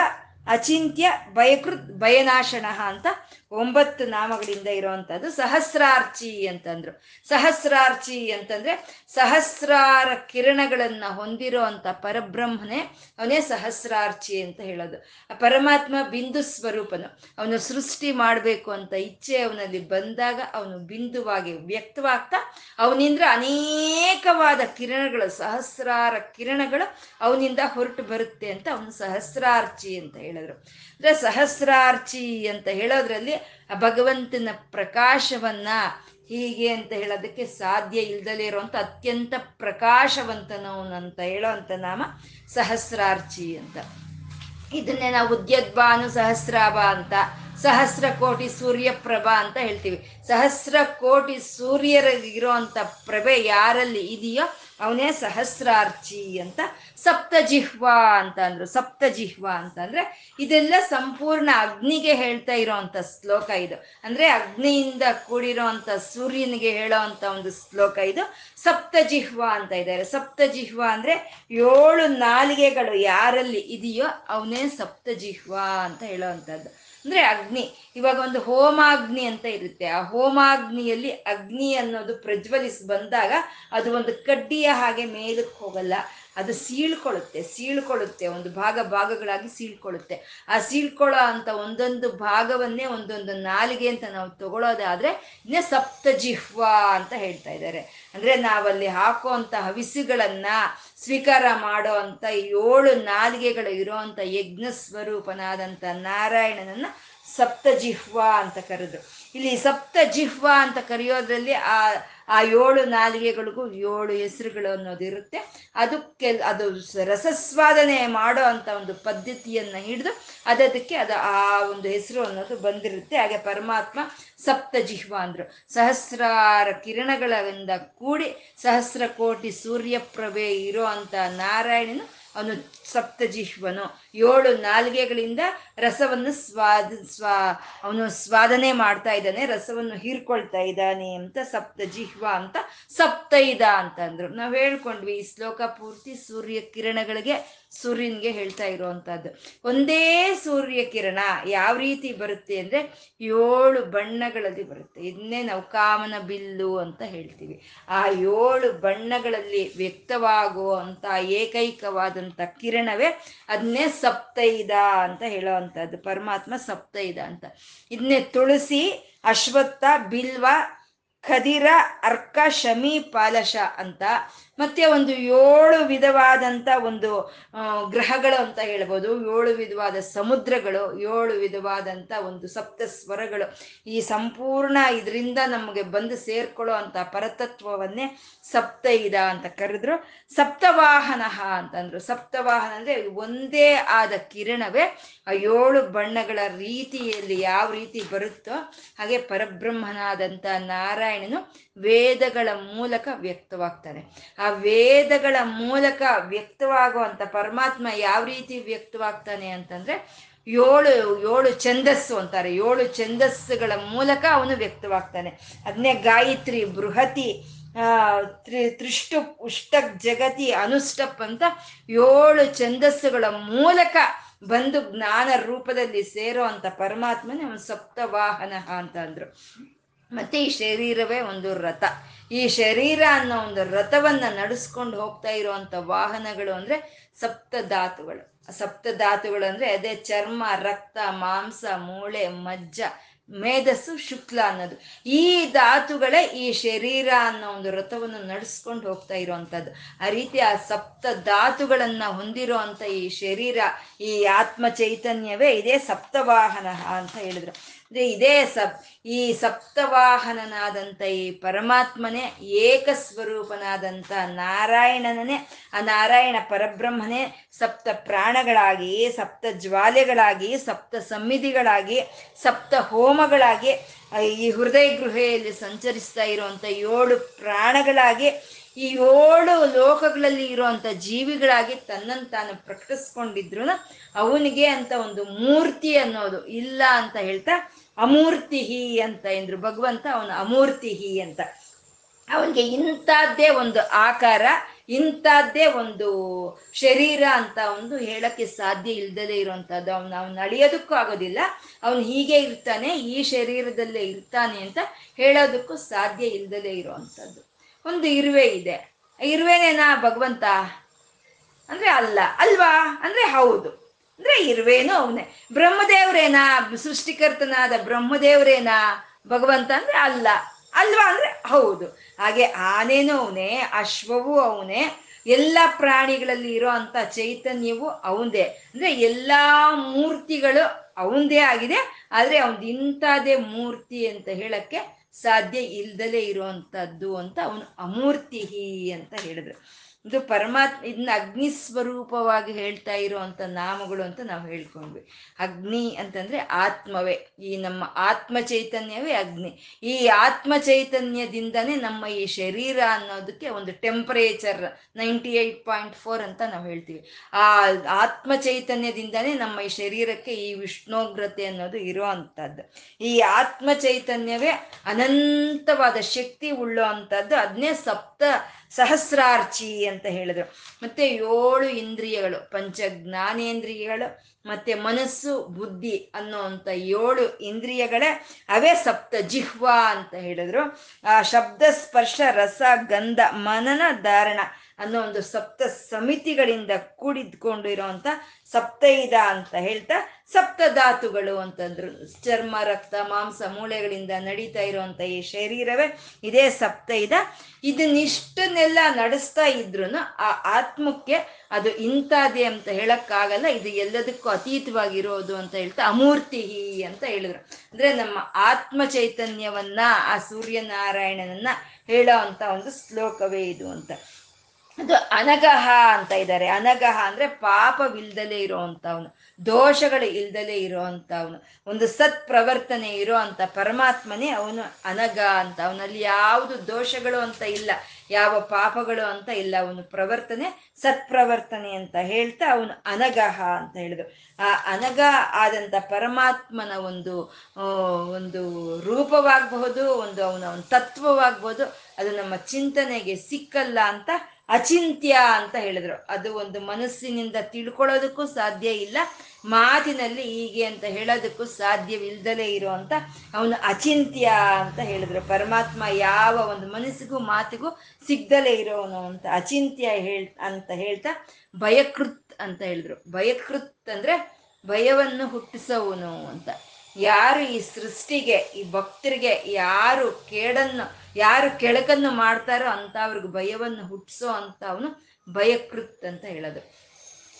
ಅಚಿಂತ್ಯ ಭಯಕೃತ್ ಭಯನಾಶನ ಅಂತ ಒಂಬತ್ತು ನಾಮಗಳಿಂದ ಇರುವಂತಹದ್ದು ಸಹಸ್ರಾರ್ಚಿ ಅಂತಂದ್ರು. ಸಹಸ್ರಾರ್ಚಿ ಅಂತಂದ್ರೆ ಸಹಸ್ರಾರ ಕಿರಣಗಳನ್ನ ಹೊಂದಿರೋ ಅಂತ ಪರಬ್ರಹ್ಮನೇ ಅವನೇ ಸಹಸ್ರಾರ್ಚಿ ಅಂತ ಹೇಳೋದು. ಆ ಪರಮಾತ್ಮ ಬಿಂದು ಸ್ವರೂಪನು. ಅವನು ಸೃಷ್ಟಿ ಮಾಡಬೇಕು ಅಂತ ಇಚ್ಛೆ ಅವನಲ್ಲಿ ಬಂದಾಗ ಅವನು ಬಿಂದುವಾಗಿ ವ್ಯಕ್ತವಾಗ್ತಾ ಅವನಿಂದ ಅನೇಕವಾದ ಕಿರಣಗಳು, ಸಹಸ್ರಾರ ಕಿರಣಗಳು ಅವನಿಂದ ಹೊರಟು ಬರುತ್ತೆ ಅಂತ ಅವನು ಸಹಸ್ರಾರ್ಚಿ ಅಂತ ಹೇಳಿದ್ರು. ಅಂದ್ರೆ ಸಹಸ್ರಾರ್ಚಿ ಅಂತ ಹೇಳೋದ್ರಲ್ಲಿ ಆ ಭಗವಂತನ ಪ್ರಕಾಶವನ್ನ ಹೀಗೆ ಅಂತ ಹೇಳೋದಕ್ಕೆ ಸಾಧ್ಯ ಇಲ್ದಲೇ ಇರುವಂತ ಅತ್ಯಂತ ಪ್ರಕಾಶವಂತನವನು ಅಂತ ಹೇಳೋವಂಥ ನಾಮ ಸಹಸ್ರಾರ್ಚಿ ಅಂತ. ಇದನ್ನೇ ನಾವು ಉದ್ಯದ್ಭಾನು ಸಹಸ್ರಾಭ ಅಂತ, ಸಹಸ್ರ ಕೋಟಿ ಸೂರ್ಯಪ್ರಭಾ ಅಂತ ಹೇಳ್ತೀವಿ. ಸಹಸ್ರ ಕೋಟಿ ಸೂರ್ಯರ ಅಂಥ ಪ್ರಭೆ ಯಾರಲ್ಲಿ ಇದೆಯೋ ಅವನೇ ಸಹಸ್ರಾರ್ಚಿ ಅಂತ ಸಪ್ತಜಿಹ್ವ ಅಂತ ಅಂದ್ರು. ಸಪ್ತಜಿಹ್ವ ಅಂತ ಅಂದ್ರೆ ಇದೆಲ್ಲ ಸಂಪೂರ್ಣ ಅಗ್ನಿಗೆ ಹೇಳ್ತಾ ಇರೋವಂಥ ಶ್ಲೋಕ ಇದು. ಅಂದ್ರೆ ಅಗ್ನಿಯಿಂದ ಕೂಡಿರೋ ಸೂರ್ಯನಿಗೆ ಹೇಳೋ ಅಂತ ಒಂದು ಶ್ಲೋಕ ಇದು. ಸಪ್ತಜಿಹ್ವ ಅಂತ ಇದ್ದಾರೆ ಸಪ್ತಜಿಹ್ವ ಅಂದ್ರೆ ಏಳು ನಾಲಿಗೆಗಳು ಯಾರಲ್ಲಿ ಇದೆಯೋ ಅವನೇ ಸಪ್ತಜಿಹ್ವ ಅಂತ ಹೇಳೋವಂಥದ್ದು ಅಂದ್ರೆ ಅಗ್ನಿ. ಇವಾಗ ಒಂದು ಹೋಮಾಗ್ನಿ ಅಂತ ಇರುತ್ತೆ. ಆ ಹೋಮಾಗ್ನಿಯಲ್ಲಿ ಅಗ್ನಿ ಅನ್ನೋದು ಪ್ರಜ್ವಲಿಸಿ ಬಂದಾಗ ಅದು ಒಂದು ಕಡ್ಡಿಯ ಹಾಗೆ ಮೇಲಕ್ಕೆ ಹೋಗಲ್ಲ. ಅದು ಸೀಳ್ಕೊಳ್ಳುತ್ತೆ ಸೀಳ್ಕೊಳ್ಳುತ್ತೆ. ಒಂದು ಭಾಗ ಭಾಗಗಳಾಗಿ ಸೀಳ್ಕೊಳ್ಳುತ್ತೆ. ಆ ಸೀಳ್ಕೊಳ್ಳೋ ಅಂತ ಒಂದೊಂದು ಭಾಗವನ್ನೇ, ಒಂದೊಂದು ನಾಲಿಗೆ ಅಂತ ನಾವು ತಗೊಳ್ಳೋದಾದ್ರೆ ಇನ್ನೇ ಸಪ್ತಜಿಹ್ವ ಅಂತ ಹೇಳ್ತಾ ಇದ್ದಾರೆ. ಅಂದ್ರೆ ನಾವಲ್ಲಿ ಹಾಕುವಂತ ಹವಿಸುಗಳನ್ನ ಸ್ವೀಕಾರ ಮಾಡೋ ಅಂತ ಏಳು ನಾಲಿಗೆಗಳು ಇರೋ ಯಜ್ಞ ಸ್ವರೂಪನಾದಂಥ ನಾರಾಯಣನನ್ನ ಸಪ್ತಜಿಹ್ವ ಅಂತ ಕರೆದ್ರು. ಇಲ್ಲಿ ಸಪ್ತಜಿಹ್ವ ಅಂತ ಕರೆಯೋದ್ರಲ್ಲಿ ಆ ಆ ಏಳು ನಾಲಿಗೆಗಳಿಗೂ ಏಳು ಹೆಸರುಗಳು ಅನ್ನೋದು ಇರುತ್ತೆ. ಅದಕ್ಕೆ ಅದು ರಸಸ್ವಾದನೆ ಮಾಡೋ ಅಂತ ಒಂದು ಪದ್ಧತಿಯನ್ನ ಹಿಡಿದು ಅದಕ್ಕೆ ಅದು ಆ ಒಂದು ಹೆಸರು ಅನ್ನೋದು ಬಂದಿರುತ್ತೆ. ಹಾಗೆ ಪರಮಾತ್ಮ ಸಪ್ತಜಿಹ್ವ ಅಂದ್ರು ಸಹಸ್ರಾರ ಕಿರಣಗಳಿಂದ ಕೂಡಿ ಸಹಸ್ರ ಕೋಟಿ ಸೂರ್ಯಪ್ರಭೆ ಇರೋ ಅಂತ ನಾರಾಯಣನು ಅವನು ಸಪ್ತಜಿಹ್ವನು ಏಳು ನಾಲ್ಗೆಗಳಿಂದ ರಸವನ್ನು ಸ್ವಾದ, ಸ್ವಾ, ಅವನು ಸ್ವಾದನೆ ಮಾಡ್ತಾ ಇದ್ದಾನೆ, ರಸವನ್ನು ಹೀರ್ಕೊಳ್ತಾ ಇದ್ದಾನೆ ಅಂತ ಸಪ್ತಜಿಹ್ವ ಅಂತ ಸಪ್ತೈದ ಅಂತಂದ್ರು ನಾವು ಹೇಳ್ಕೊಂಡ್ವಿ ಈ ಶ್ಲೋಕ ಪೂರ್ತಿ ಸೂರ್ಯ ಕಿರಣಗಳಿಗೆ ಸೂರ್ಯನ್ಗೆ ಹೇಳ್ತಾ ಇರುವಂತಹದ್ದು. ಒಂದೇ ಸೂರ್ಯ ಕಿರಣ ಯಾವ ರೀತಿ ಬರುತ್ತೆ ಅಂದ್ರೆ ಏಳು ಬಣ್ಣಗಳಲ್ಲಿ ಬರುತ್ತೆ. ಇದನ್ನೇ ನಾವು ಕಾಮನ ಬಿಲ್ಲು ಅಂತ ಹೇಳ್ತೀವಿ. ಆ ಏಳು ಬಣ್ಣಗಳಲ್ಲಿ ವ್ಯಕ್ತವಾಗುವಂತ ಏಕೈಕವಾದಂತ ಕಿರಣವೇ ಅದನ್ನೇ ಸಪ್ತೈದ ಅಂತ ಹೇಳೋವಂಥದ್ದು ಪರಮಾತ್ಮ ಸಪ್ತೈದ ಅಂತ. ಇದನ್ನೇ ತುಳಸಿ, ಅಶ್ವತ್ಥ, ಬಿಲ್ವ, ಖದಿರ, ಅರ್ಕ, ಶಮಿ, ಪಾಲಶ ಅಂತ ಮತ್ತೆ ಒಂದು ಏಳು ವಿಧವಾದಂಥ ಒಂದು ಗ್ರಹಗಳು ಅಂತ ಹೇಳ್ಬೋದು. ಏಳು ವಿಧವಾದ ಸಮುದ್ರಗಳು, ಏಳು ವಿಧವಾದಂಥ ಒಂದು ಸಪ್ತ ಸ್ವರಗಳು. ಈ ಸಂಪೂರ್ಣ ಇದರಿಂದ ನಮಗೆ ಬಂದು ಸೇರ್ಕೊಳ್ಳೋ ಅಂತ ಪರತತ್ವವನ್ನೇ ಸಪ್ತೈದ ಅಂತ ಕರೆದ್ರು. ಸಪ್ತವಾಹನ ಅಂತಂದ್ರು. ಸಪ್ತವಾಹನ ಅಂದ್ರೆ ಒಂದೇ ಆದ ಕಿರಣವೇ ಆ ಏಳು ಬಣ್ಣಗಳ ರೀತಿಯಲ್ಲಿ ಯಾವ ರೀತಿ ಬರುತ್ತೋ ಹಾಗೆ ಪರಬ್ರಹ್ಮನಾದಂಥ ನಾರಾಯಣನು ವೇದಗಳ ಮೂಲಕ ವ್ಯಕ್ತವಾಗ್ತಾನೆ. ಆ ವೇದಗಳ ಮೂಲಕ ವ್ಯಕ್ತವಾಗುವಂತ ಪರಮಾತ್ಮ ಯಾವ ರೀತಿ ವ್ಯಕ್ತವಾಗ್ತಾನೆ ಅಂತಂದ್ರೆ ಏಳು ಏಳು ಛಂದಸ್ಸು ಅಂತಾರೆ. ಏಳು ಛಂದಸ್ಸುಗಳ ಮೂಲಕ ಅವನು ವ್ಯಕ್ತವಾಗ್ತಾನೆ. ಅದನ್ನೇ ಗಾಯತ್ರಿ, ಬೃಹತಿ ತ್ರಿ, ತ್ರಿಷ್ಟು, ಉಷ್ಟಕ್ ಜಗತಿ, ಅನುಷ್ಟಪ್ ಅಂತ ಏಳು ಛಂದಸ್ಸುಗಳ ಮೂಲಕ ಬಂದು ಜ್ಞಾನ ರೂಪದಲ್ಲಿ ಸೇರೋ ಅಂತ ಪರಮಾತ್ಮನೇ ಅವನು ಸಪ್ತವಾಹನ ಅಂತ ಅಂದ್ರು. ಮತ್ತೆ ಈ ಶರೀರವೇ ಒಂದು ರಥ. ಈ ಶರೀರ ಅನ್ನೋ ಒಂದು ರಥವನ್ನ ನಡೆಸ್ಕೊಂಡು ಹೋಗ್ತಾ ಇರುವಂತ ವಾಹನಗಳು ಅಂದ್ರೆ ಸಪ್ತ ಧಾತುಗಳು ಸಪ್ತ ಧಾತುಗಳು ಅಂದ್ರೆ ಅದೇ ಚರ್ಮ, ರಕ್ತ, ಮಾಂಸ, ಮೂಳೆ, ಮಜ್ಜ, ಮೇಧಸ್ಸು, ಶುಕ್ಲ ಅನ್ನೋದು. ಈ ಧಾತುಗಳೇ ಈ ಶರೀರ ಅನ್ನೋ ಒಂದು ರಥವನ್ನು ನಡೆಸ್ಕೊಂಡು ಹೋಗ್ತಾ ಇರುವಂತದ್ದು ಆ ರೀತಿ ಆ ಸಪ್ತ ಧಾತುಗಳನ್ನ ಹೊಂದಿರೋ ಈ ಶರೀರ, ಈ ಆತ್ಮ ಚೈತನ್ಯವೇ ಇದೇ ಸಪ್ತವಾಹನ ಅಂತ ಹೇಳಿದ್ರು. ಅಂದ್ರೆ ಇದೇ ಸಪ್ ಈ ಸಪ್ತವಾಹನನಾದಂಥ ಈ ಪರಮಾತ್ಮನೇ, ಏಕ ಸ್ವರೂಪನಾದಂಥ ನಾರಾಯಣನೇ ಆ ನಾರಾಯಣ ಪರಬ್ರಹ್ಮನೇ, ಸಪ್ತ ಪ್ರಾಣಗಳಾಗಿ, ಸಪ್ತ ಜ್ವಾಲೆಗಳಾಗಿ, ಸಪ್ತ ಸಮ್ಮಿತಿಗಳಾಗಿ ಸಪ್ತ ಹೋಮಗಳಾಗಿ, ಈ ಹೃದಯ ಗೃಹೆಯಲ್ಲಿ ಸಂಚರಿಸ್ತಾ ಇರುವಂತ ಏಳು ಪ್ರಾಣಗಳಾಗಿ, ಈ ಏಳು ಲೋಕಗಳಲ್ಲಿ ಇರುವಂತ ಜೀವಿಗಳಾಗಿ ತನ್ನನ್ನು ತಾನು ಪ್ರಕಟಿಸ್ಕೊಂಡಿದ್ರು ಅವನಿಗೆ ಅಂತ ಒಂದು ಮೂರ್ತಿ ಅನ್ನೋದು ಇಲ್ಲ ಅಂತ ಹೇಳ್ತಾ ಅಮೂರ್ತಿಹಿ ಅಂತ ಎಂದ್ರು. ಭಗವಂತ ಅವನು ಅಮೂರ್ತಿಹಿ ಅಂತ. ಅವನಿಗೆ ಇಂಥದ್ದೇ ಒಂದು ಆಕಾರ, ಇಂಥದ್ದೇ ಒಂದು ಶರೀರ ಅಂತ ಒಂದು ಹೇಳಕ್ಕೆ ಸಾಧ್ಯ ಇಲ್ದಲೇ ಇರುವಂತಹದ್ದು ಅವ್ನು ಅವ್ನು ಅಳಿಯೋದಕ್ಕೂ ಆಗೋದಿಲ್ಲ. ಅವನು ಹೀಗೆ ಇರ್ತಾನೆ, ಈ ಶರೀರದಲ್ಲೇ ಇರ್ತಾನೆ ಅಂತ ಹೇಳೋದಕ್ಕೂ ಸಾಧ್ಯ ಇಲ್ದಲೇ ಇರುವಂಥದ್ದು. ಒಂದು ಇರುವೆ ಇದೆ. ಇರುವೆನೇನಾ ಭಗವಂತ? ಅಂದ್ರೆ ಅಲ್ಲ. ಅಲ್ವಾ? ಅಂದ್ರೆ ಹೌದು. ಅಂದ್ರೆ ಇರುವೇನು ಅವನೇ. ಬ್ರಹ್ಮದೇವ್ರೇನಾ? ಸೃಷ್ಟಿಕರ್ತನಾದ ಬ್ರಹ್ಮದೇವ್ರೇನಾ? ಭಗವಂತ ಅಂದ್ರೆ ಅಲ್ಲ. ಅಲ್ವಾ ಅಂದ್ರೆ ಹೌದು. ಹಾಗೆ ಆನೇನೂ ಅವನೇ, ಅಶ್ವವು ಅವನೇ, ಎಲ್ಲ ಪ್ರಾಣಿಗಳಲ್ಲಿ ಇರೋ ಅಂತ ಚೈತನ್ಯವು ಅವಂದೇ ಅಂದ್ರೆ ಎಲ್ಲಾ ಮೂರ್ತಿಗಳು ಅವಂದೇ ಆಗಿದೆ. ಆದ್ರೆ ಅವನ್ ಇಂಥದೇ ಮೂರ್ತಿ ಅಂತ ಹೇಳಕ್ಕೆ ಸಾಧ್ಯ ಇಲ್ದಲೇ ಇರುವಂತದ್ದು ಅಂತ ಅವನು ಅಮೂರ್ತಿ ಅಂತ ಹೇಳಿದ್ರು. ಇದು ಪರಮಾತ್ಮ, ಇದನ್ನ ಅಗ್ನಿ ಸ್ವರೂಪವಾಗಿ ಹೇಳ್ತಾ ಇರುವಂತ ನಾಮಗಳು ಅಂತ ನಾವು ಹೇಳ್ಕೊಂಡ್ವಿ. ಅಗ್ನಿ ಅಂತಂದ್ರೆ ಆತ್ಮವೇ. ಈ ನಮ್ಮ ಆತ್ಮ ಚೈತನ್ಯವೇ ಅಗ್ನಿ. ಈ ಆತ್ಮ ಚೈತನ್ಯದಿಂದನೇ ನಮ್ಮ ಈ ಶರೀರ ಅನ್ನೋದಕ್ಕೆ ಒಂದು temperature ninety eight point four ಅಂತ ನಾವು ಹೇಳ್ತೀವಿ. ಆ ಆತ್ಮ ಚೈತನ್ಯದಿಂದನೇ ನಮ್ಮ ಈ ಶರೀರಕ್ಕೆ ಈ ವಿಷ್ಣೋಗ್ರತೆ ಅನ್ನೋದು ಇರೋ ಈ ಆತ್ಮ ಚೈತನ್ಯವೇ ಅನಂತವಾದ ಶಕ್ತಿ ಉಳ್ಳೋ ಅಂಥದ್ದು ಅದನ್ನೇ ಸಪ್ತ ಸಹಸ್ರಾರ್ಚಿ ಅಂತ ಹೇಳಿದ್ರು. ಮತ್ತೆ ಏಳು ಇಂದ್ರಿಯಗಳು ಪಂಚ ಜ್ಞಾನೇಂದ್ರಿಯಗಳು ಮತ್ತೆ ಮನಸ್ಸು, ಬುದ್ಧಿ ಅನ್ನೋವಂಥ ಏಳು ಇಂದ್ರಿಯಗಳೇ ಅವೇ ಸಪ್ತ ಜಿಹ್ವಾ ಅಂತ ಹೇಳಿದ್ರು. ಆ ಶಬ್ದ, ಸ್ಪರ್ಶ, ರಸ, ಗಂಧ, ಮನನ ಧಾರಣ ಅನ್ನೋ ಒಂದು ಸಪ್ತ ಸಮಿತಿಗಳಿಂದ ಕೂಡಿದ್ಕೊಂಡು ಇರೋವಂಥ ಸಪ್ತೈದ ಅಂತ ಹೇಳ್ತಾ ಸಪ್ತ ಧಾತುಗಳು ಅಂತಂದ್ರು. ಚರ್ಮ, ರಕ್ತ, ಮಾಂಸ ಮೂಳೆಗಳಿಂದ ನಡೀತಾ ಇರುವಂತ ಈ ಶರೀರವೇ ಇದೇ ಸಪ್ತೈದ. ಇದನ್ನಿಷ್ಟನ್ನೆಲ್ಲ ನಡೆಸ್ತಾ ಇದ್ರು ಆ ಆತ್ಮಕ್ಕೆ ಅದು ಇಂಥದ್ದೇ ಅಂತ ಹೇಳಕ್ಕಾಗಲ್ಲ. ಇದು ಎಲ್ಲದಕ್ಕೂ ಅತೀತವಾಗಿರೋದು ಅಂತ ಹೇಳ್ತಾ ಅಮೂರ್ತಿ ಅಂತ ಹೇಳಿದ್ರು. ಅಂದ್ರೆ ನಮ್ಮ ಆತ್ಮ ಚೈತನ್ಯವನ್ನ, ಆ ಸೂರ್ಯನಾರಾಯಣನನ್ನ ಹೇಳೋ ಅಂತ ಒಂದು ಶ್ಲೋಕವೇ ಇದು ಅಂತ. ಅದು ಅನಗಹ ಅಂತ ಇದ್ದಾರೆ ಅನಗಹ ಅಂದ್ರೆ ಪಾಪವಿಲ್ದಲೇ ಇರೋವಂಥವ್ನು ದೋಷಗಳು ಇಲ್ದಲೇ ಇರೋವಂಥವ್ನು ಒಂದು ಸತ್ ಪ್ರವರ್ತನೆ ಇರೋ ಅಂತ ಪರಮಾತ್ಮನೇ ಅವನು ಅನಗ ಅಂತ. ಅವನಲ್ಲಿ ಯಾವುದು ದೋಷಗಳು ಅಂತ ಇಲ್ಲ. ಯಾವ ಪಾಪಗಳು ಅಂತ ಇಲ್ಲ. ಅವನು ಪ್ರವರ್ತನೆ, ಸತ್ಪ್ರವರ್ತನೆ ಅಂತ ಹೇಳ್ತಾ ಅವನು ಅನಗಹ ಅಂತ ಹೇಳಿದ್ರು. ಆ ಅನಗ ಆದಂತ ಪರಮಾತ್ಮನ ಒಂದು ಒಂದು ರೂಪವಾಗಬಹುದು, ಒಂದು ಅವನ ಒಂದು ತತ್ವವಾಗಬಹುದು. ಅದು ನಮ್ಮ ಚಿಂತನೆಗೆ ಸಿಕ್ಕಲ್ಲ ಅಂತ ಅಚಿಂತ್ಯ ಅಂತ ಹೇಳಿದ್ರು. ಅದು ಒಂದು ಮನಸ್ಸಿನಿಂದ ತಿಳ್ಕೊಳ್ಳೋದಕ್ಕೂ ಸಾಧ್ಯ ಇಲ್ಲ. ಮಾತಿನಲ್ಲಿ ಹೀಗೆ ಅಂತ ಹೇಳೋದಕ್ಕೂ ಸಾಧ್ಯವಿಲ್ಲದಲೇ ಇರುವಂತ ಅವನು ಅಚಿಂತ್ಯ ಅಂತ ಹೇಳಿದ್ರು. ಪರಮಾತ್ಮ ಯಾವ ಒಂದು ಮನಸ್ಸಿಗೂ ಮಾತಿಗೂ ಸಿಗ್ದಲೇ ಇರೋನು ಅಂತ, ಅಚಿಂತ್ಯ ಹೇಳ್ ಅಂತ ಹೇಳ್ತಾ ಭಯಕೃತ್ ಅಂತ ಹೇಳಿದ್ರು. ಭಯಕೃತ್ ಅಂದ್ರೆ ಭಯವನ್ನು ಹುಟ್ಟಿಸೋನು ಅಂತ. ಯಾರು ಈ ಸೃಷ್ಟಿಗೆ, ಈ ಭಕ್ತರಿಗೆ ಯಾರು ಕೇಡನ್ನು ಯಾರು ಕೆಳಕನ್ನು ಮಾಡ್ತಾರೋ ಅಂತ ಅವ್ರಿಗೆ ಭಯವನ್ನು ಹುಟ್ಟಿಸೋ ಅಂತ ಅವನು ಭಯಕೃತ್ ಅಂತ ಹೇಳೋದು.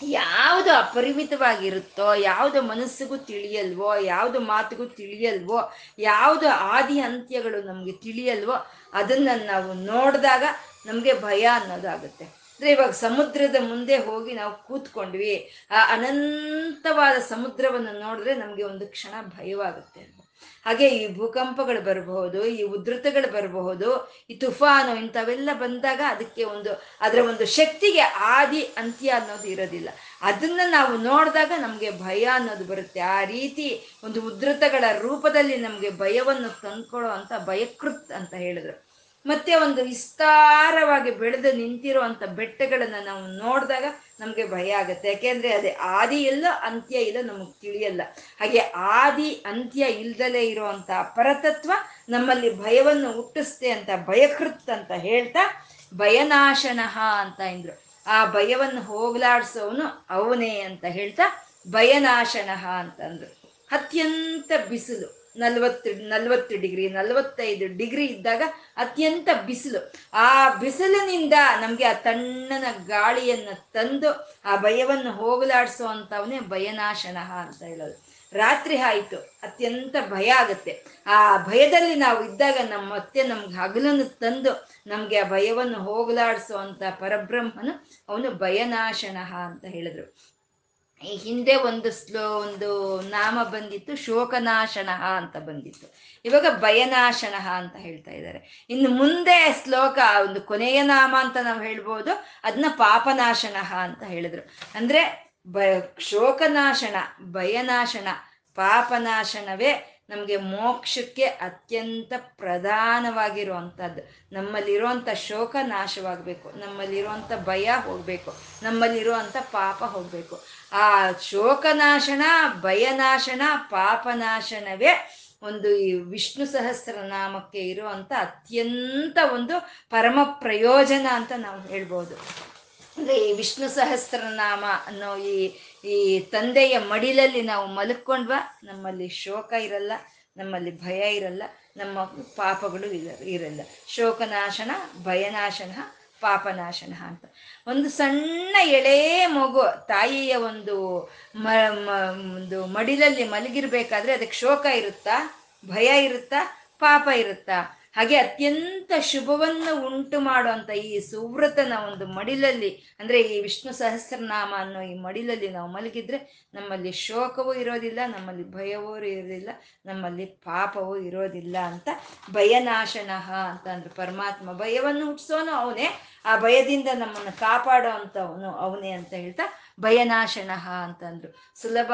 ಯಾವುದು ಅಪರಿಮಿತವಾಗಿರುತ್ತೋ, ಯಾವುದು ಮನಸ್ಸಿಗೂ ತಿಳಿಯಲ್ವೋ, ಯಾವುದು ಮಾತಿಗೂ ತಿಳಿಯಲ್ವೋ, ಯಾವುದು ಆದಿ ಅಂತ್ಯಗಳು ನಮಗೆ ತಿಳಿಯಲ್ವೋ, ಅದನ್ನ ನಾವು ನೋಡಿದಾಗ ನಮಗೆ ಭಯ ಅನ್ನೋದಾಗುತ್ತೆ ಅಂದ್ರೆ ಇವಾಗ ಸಮುದ್ರದ ಮುಂದೆ ಹೋಗಿ ನಾವು ಕೂತ್ಕೊಂಡ್ವಿ, ಆ ಅನಂತವಾದ ಸಮುದ್ರವನ್ನು ನೋಡಿದ್ರೆ ನಮಗೆ ಒಂದು ಕ್ಷಣ ಭಯವಾಗುತ್ತೆ ಹಾಗೆ ಈ ಭೂಕಂಪಗಳು ಬರಬಹುದು, ಈ ಉದ್ರತಗಳು ಬರಬಹುದು, ಈ ತುಫಾನು ಇಂಥವೆಲ್ಲ ಬಂದಾಗ ಅದಕ್ಕೆ ಒಂದು, ಅದರ ಒಂದು ಶಕ್ತಿಗೆ ಆದಿ ಅಂತ್ಯ ಅನ್ನೋದು ಇರೋದಿಲ್ಲ. ಅದನ್ನ ನಾವು ನೋಡಿದಾಗ ನಮಗೆ ಭಯ ಅನ್ನೋದು ಬರುತ್ತೆ. ಆ ರೀತಿ ಒಂದು ಉದ್ರತಗಳ ರೂಪದಲ್ಲಿ ನಮಗೆ ಭಯವನ್ನು ತಂದ್ಕೊಳ್ಳೋ ಅಂತ ಭಯಕೃತ್ ಅಂತ ಹೇಳಿದ್ರು. ಮತ್ತೆ ಒಂದು ವಿಸ್ತಾರವಾಗಿ ಬೆಳೆದು ನಿಂತಿರುವಂತ ಬೆಟ್ಟಗಳನ್ನು ನಾವು ನೋಡಿದಾಗ ನಮ್ಗೆ ಭಯ ಆಗುತ್ತೆ. ಯಾಕೆಂದ್ರೆ ಅದೇ ಆದಿ ಇಲ್ಲ, ಅಂತ್ಯ ಇಲ್ಲ ನಮಗೆ ತಿಳಿಯಲ್ಲ. ಹಾಗೆ ಆದಿ, ಅಂತ್ಯ ಇಲ್ದಲೇ ಇರುವಂತ ಪರತತ್ವ ನಮ್ಮಲ್ಲಿ ಭಯವನ್ನು ಹುಟ್ಟಿಸ್ತೆ ಅಂತ, ಭಯಕೃತ್ ಅಂತ ಹೇಳ್ತಾ ಭಯನಾಶನಃ ಅಂತ ಇಂದ್ರು. ಆ ಭಯವನ್ನು ಹೋಗ್ಲಾಡ್ಸೋನು ಅವನೇ ಅಂತ ಹೇಳ್ತಾ ಭಯನಾಶನಃ ಅಂತಂದ್ರು ಅತ್ಯಂತ ಬಿಸಿಲು. ನಲ್ವತ್ತು ನಲ್ವತ್ತು ಡಿಗ್ರಿ, ನಲ್ವತ್ತೈದು ಡಿಗ್ರಿ ಇದ್ದಾಗ ಅತ್ಯಂತ ಬಿಸಿಲು. ಆ ಬಿಸಿಲಿನಿಂದ ನಮ್ಗೆ ಆ ತಣ್ಣನ ಗಾಳಿಯನ್ನ ತಂದು ಆ ಭಯವನ್ನು ಹೋಗಲಾಡಿಸೋ ಅಂತವನೇ ಭಯನಾಶನಃ ಅಂತ ಹೇಳೋದು. ರಾತ್ರಿ ಆಯ್ತು, ಅತ್ಯಂತ ಭಯ ಆಗುತ್ತೆ. ಆ ಭಯದಲ್ಲಿ ನಾವು ಇದ್ದಾಗ ನಮ್ಮ ಮತ್ತೆ ನಮ್ಗೆ ಹಗಲನ್ನು ತಂದು ನಮ್ಗೆ ಆ ಭಯವನ್ನು ಹೋಗಲಾಡಿಸೋ ಅಂತ ಪರಬ್ರಹ್ಮನು ಅವನು ಭಯನಾಶನಃ ಅಂತ ಹೇಳಿದ್ರು. ಈ ಹಿಂದೆ ಒಂದು ಸ್ಲೋ ಒಂದು ನಾಮ ಬಂದಿತ್ತು ಶೋಕನಾಶನ ಅಂತ ಬಂದಿತ್ತು. ಇವಾಗ ಭಯನಾಶನ ಅಂತ ಹೇಳ್ತಾ ಇದ್ದಾರೆ. ಇನ್ನು ಮುಂದೆ ಶ್ಲೋಕ, ಒಂದು ಕೊನೆಯ ನಾಮ ಅಂತ ನಾವು ಹೇಳ್ಬೋದು ಅದನ್ನ ಪಾಪನಾಶನ ಅಂತ ಹೇಳಿದ್ರು. ಅಂದ್ರೆ ಬ ಶೋಕನಾಶನ, ಭಯನಾಶನ, ಪಾಪನಾಶನವೇ ನಮಗೆ ಮೋಕ್ಷಕ್ಕೆ ಅತ್ಯಂತ ಪ್ರಧಾನವಾಗಿರುವಂಥದ್ದು. ನಮ್ಮಲ್ಲಿರುವಂಥ ಶೋಕ ನಾಶವಾಗಬೇಕು ನಮ್ಮಲ್ಲಿರುವಂಥ ಭಯ ಹೋಗಬೇಕು, ನಮ್ಮಲ್ಲಿರುವಂಥ ಪಾಪ ಹೋಗಬೇಕು. ಆ ಶೋಕನಾಶನ, ಭಯನಾಶನ, ಪಾಪನಾಶನವೇ ಒಂದು ಈ ವಿಷ್ಣು ಸಹಸ್ರನಾಮಕ್ಕೆ ಇರುವಂಥ ಅತ್ಯಂತ ಒಂದು ಪರಮ ಪ್ರಯೋಜನ ಅಂತ ನಾವು ಹೇಳ್ಬೋದು. ಅಂದರೆ ಈ ವಿಷ್ಣು ಸಹಸ್ರನಾಮ ಅನ್ನೋ ಈ ಈ ತಂದೆಯ ಮಡಿಲಲ್ಲಿ ನಾವು ಮಲ್ಕೊಂಡ್ವಾ, ನಮ್ಮಲ್ಲಿ ಶೋಕ ಇರಲ್ಲ, ನಮ್ಮಲ್ಲಿ ಭಯ ಇರಲ್ಲ, ನಮ್ಮ ಪಾಪಗಳು ಇರಲ್ಲ. ಶೋಕನಾಶನ, ಭಯನಾಶನ, ಪಾಪನಾಶನ ಅಂತ. ಒಂದು ಸಣ್ಣ ಎಳೆ ಮಗು, ತಾಯಿಯ ಒಂದು ಒಂದು ಮಡಿಲಲ್ಲಿ ಮಲಗಿರ್ಬೇಕಾದ್ರೆ ಅದಕ್ಕೆ ಶೋಕ ಇರುತ್ತಾ? ಭಯ ಇರುತ್ತಾ? ಪಾಪ ಇರುತ್ತಾ? ಹಾಗೆ ಅತ್ಯಂತ ಶುಭವನ್ನು ಉಂಟು ಮಾಡುವಂಥ ಈ ಸುವ್ರತನ ಒಂದು ಮಡಿಲಲ್ಲಿ, ಅಂದರೆ ಈ ವಿಷ್ಣು ಸಹಸ್ರನಾಮ ಅನ್ನೋ ಈ ಮಡಿಲಲ್ಲಿ ನಾವು ಮಲಗಿದ್ರೆ ನಮ್ಮಲ್ಲಿ ಶೋಕವೂ ಇರೋದಿಲ್ಲ, ನಮ್ಮಲ್ಲಿ ಭಯವೂ ಇರೋದಿಲ್ಲ, ನಮ್ಮಲ್ಲಿ ಪಾಪವೂ ಇರೋದಿಲ್ಲ ಅಂತ ಭಯನಾಶನಃ ಅಂತ ಅಂದ್ರೆ ಪರಮಾತ್ಮ ಭಯವನ್ನು ಹುಟ್ಟಿಸೋನು ಅವನೇ. ಆ ಭಯದಿಂದ ನಮ್ಮನ್ನು ಕಾಪಾಡೋ ಅಂಥವನು ಅವನೇ ಅಂತ ಹೇಳ್ತಾ ಭಯನಾಶನಃ ಅಂತಂದ್ರು. ಸುಲಭ.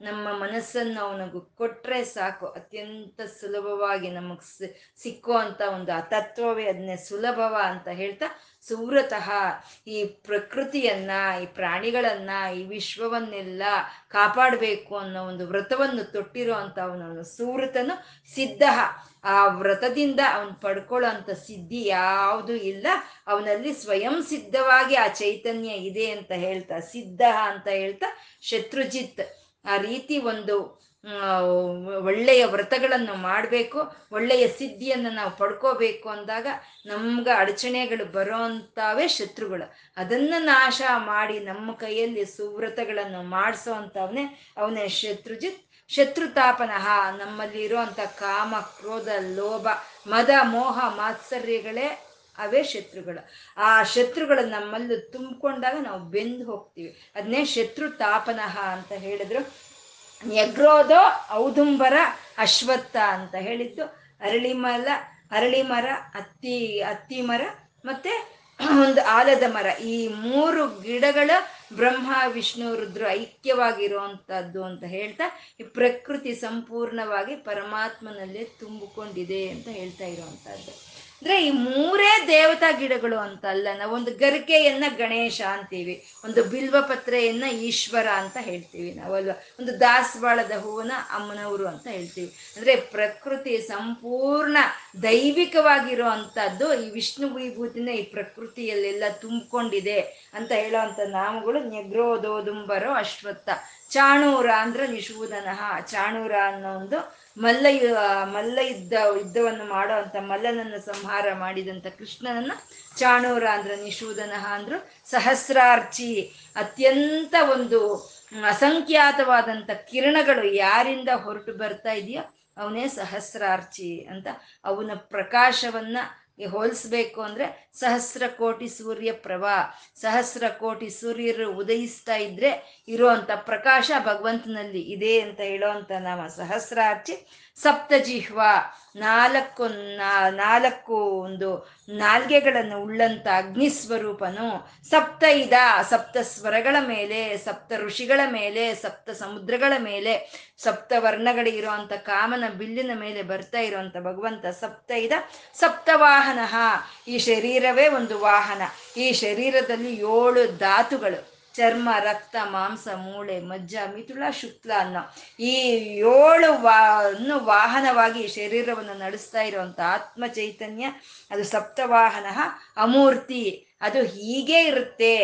ನಮ್ಮ ಮನಸ್ಸನ್ನು ಅವನಿಗೆ ಕೊಟ್ರೆ ಸಾಕು. ಅತ್ಯಂತ ಸುಲಭವಾಗಿ ನಮಗೆ ಸಿಕ್ಕೋ ಅಂತ ಒಂದು ಆ ತತ್ವವೇ ಅದನ್ನೇ ಸುಲಭವ ಅಂತ ಹೇಳ್ತಾ ಸುವ್ರತಃ ಈ ಪ್ರಕೃತಿಯನ್ನ, ಈ ಪ್ರಾಣಿಗಳನ್ನ, ಈ ವಿಶ್ವವನ್ನೆಲ್ಲ ಕಾಪಾಡಬೇಕು ಅನ್ನೋ ಒಂದು ವ್ರತವನ್ನು ತೊಟ್ಟಿರೋ ಅಂತ ಅವನವನು ಸುವ್ರತನು ಸಿದ್ಧ. ಆ ವ್ರತದಿಂದ ಅವನು ಪಡ್ಕೊಳ್ಳೋ ಅಂತ ಸಿದ್ಧಿ ಯಾವುದು ಇಲ್ಲ. ಅವನಲ್ಲಿ ಸ್ವಯಂ ಸಿದ್ಧವಾಗಿ ಆ ಚೈತನ್ಯ ಇದೆ ಅಂತ ಹೇಳ್ತಾ, ಸಿದ್ಧ ಅಂತ ಹೇಳ್ತಾ ಶತ್ರುಜಿತ್ ಆ ರೀತಿ ಒಂದು ಒಳ್ಳೆಯ ವ್ರತಗಳನ್ನು ಮಾಡಬೇಕು, ಒಳ್ಳೆಯ ಸಿದ್ಧಿಯನ್ನು ನಾವು ಪಡ್ಕೋಬೇಕು ಅಂದಾಗ ನಮ್ಗೆ ಅಡಚಣೆಗಳು ಬರೋ ಅಂಥವೇ ಶತ್ರುಗಳು. ಅದನ್ನು ನಾಶ ಮಾಡಿ ನಮ್ಮ ಕೈಯಲ್ಲಿ ಸುವ್ರತಗಳನ್ನು ಮಾಡಿಸೋ ಅವನೇ ಶತ್ರುಜಿತ್. ಶತ್ರುತಾಪನಃ ನಮ್ಮಲ್ಲಿ ಇರೋವಂಥ ಕಾಮ, ಕ್ರೋಧ, ಲೋಭ, ಮದ, ಮೋಹ, ಮಾತ್ಸರ್ಯಗಳೇ ಅವೇ ಶತ್ರುಗಳು. ಆ ಶತ್ರುಗಳು ನಮ್ಮಲ್ಲಿ ತುಂಬಿಕೊಂಡಾಗ ನಾವು ಬೆಂದು ಹೋಗ್ತೀವಿ. ಅದನ್ನೇ ಶತ್ರು ತಾಪನಃ ಅಂತ ಹೇಳಿದ್ರು. ನೆಗ್ರೋದೋ ಔದುಂಬರ ಅಶ್ವತ್ಥ ಅಂತ ಹೇಳಿದ್ದು. ಅರಳಿಮಲ ಅರಳಿ ಮರ ಅತ್ತಿ ಹತ್ತಿ ಮರ ಮತ್ತೆ ಒಂದು ಆಲದ ಮರ. ಈ ಮೂರು ಗಿಡಗಳ ಬ್ರಹ್ಮ, ವಿಷ್ಣು, ರುದ್ರ ಐಕ್ಯವಾಗಿರುವಂಥದ್ದು ಅಂತ ಹೇಳ್ತಾ, ಈ ಪ್ರಕೃತಿ ಸಂಪೂರ್ಣವಾಗಿ ಪರಮಾತ್ಮನಲ್ಲೇ ತುಂಬಿಕೊಂಡಿದೆ ಅಂತ ಹೇಳ್ತಾ ಇರುವಂತಹದ್ದು. ಅಂದ್ರೆ ಈ ಮೂರೇ ದೇವತಾ ಗಿಡಗಳು ಅಂತ ಅಲ್ಲ ನಾವು ಒಂದು ಗರಿಕೆಯನ್ನ ಗಣೇಶ ಅಂತೀವಿ, ಒಂದು ಬಿಲ್ವ ಪತ್ರೆಯನ್ನ ಈಶ್ವರ ಅಂತ ಹೇಳ್ತೀವಿ ನಾವಲ್ವ ಒಂದು ದಾಸವಾಳದ ಹೂವನ ಅಮ್ಮನವರು ಅಂತ ಹೇಳ್ತೀವಿ. ಅಂದ್ರೆ ಪ್ರಕೃತಿ ಸಂಪೂರ್ಣ ದೈವಿಕವಾಗಿರೋ ಅಂತದ್ದು ಈ ವಿಷ್ಣು ವಿಭೂತಿನ ಈ ಪ್ರಕೃತಿಯಲ್ಲೆಲ್ಲ ತುಂಬಿಕೊಂಡಿದೆ ಅಂತ ಹೇಳೋವಂಥ ನಾಮಗಳು ನೆಗ್ರೋದೋದುಂಬರೋ ಅಶ್ವತ್ಥ. ಚಾಣೂರ ಅಂದ್ರೆ ನಿಶೂದನಃ ಚಾಣೂರ ಅನ್ನೋ ಒಂದು ಮಲ್ಲ ಮಲ್ಲ ಯುದ್ಧ ಯುದ್ಧವನ್ನು ಮಾಡೋ ಅಂತ ಮಲ್ಲನನ್ನು ಸಂಹಾರ ಮಾಡಿದಂಥ ಕೃಷ್ಣನನ್ನ ಚಾಣೂರ ಅಂದ್ರ ನಿಶೂದನಃ ಅಂದ್ರು, ಸಹಸ್ರಾರ್ಚಿ, ಅತ್ಯಂತ ಒಂದು ಅಸಂಖ್ಯಾತವಾದಂಥ ಕಿರಣಗಳು ಯಾರಿಂದ ಹೊರಟು ಬರ್ತಾ ಇದೆಯೋ ಅವನೇ ಸಹಸ್ರಾರ್ಚಿ ಅಂತ ಅವನ ಪ್ರಕಾಶವನ್ನ ಹೋಲಿಸ್ಬೇಕು ಅಂದ್ರೆ ಸಹಸ್ರ ಕೋಟಿ ಸೂರ್ಯ ಪ್ರಭಾ, ಸಹಸ್ರ ಕೋಟಿ ಸೂರ್ಯರು ಉದಯಿಸ್ತಾ ಇದ್ರೆ ಇರುವಂತ ಪ್ರಕಾಶ ಭಗವಂತನಲ್ಲಿ ಇದೆ ಅಂತ ಹೇಳೋವಂಥ ನಾಮ ಸಹಸ್ರಾರ್ಚಿ ಸಪ್ತಜಿಹ್ವ ನಾಲ್ಕು ನಾಲ್ಕು ಒಂದು ನಾಲ್ಗೆಗಳನ್ನು ಉಳ್ಳಂತ ಅಗ್ನಿ ಸ್ವರೂಪನು ಸಪ್ತ ಇದ ಸಪ್ತ ಸ್ವರಗಳ ಮೇಲೆ, ಸಪ್ತ ಋಷಿಗಳ ಮೇಲೆ, ಸಪ್ತ ಸಮುದ್ರಗಳ ಮೇಲೆ, ಸಪ್ತ ವರ್ಣಗಳಿರುವಂತ ಕಾಮನ ಬಿಲ್ಲಿನ ಮೇಲೆ ಬರ್ತಾ ಇರುವಂತ ಭಗವಂತ ಸಪ್ತ ಇದ ಸಪ್ತವಾಹನ. ಈ ಶರೀರವೇ ಒಂದು ವಾಹನ. ಈ ಶರೀರದಲ್ಲಿ ಏಳು ಧಾತುಗಳು. ಚರ್ಮ, ರಕ್ತ, ಮಾಂಸ, ಮೂಳೆ, ಮಜ್ಜ ಮಿಥುಳ ಶುಕ್ಲ, ಅನ್ನೋ. ಈ ಏಳು ವಾ ವಾಹನವಾಗಿ ಶರೀರವನ್ನು ನಡೆಸ್ತಾ ಇರುವಂತ ಆತ್ಮ ಚೈತನ್ಯ ಅದು ಸಪ್ತವಾಹನ ಅಮೂರ್ತಿ. ಅದು ಹೀಗೆ ಇರುತ್ತೆ.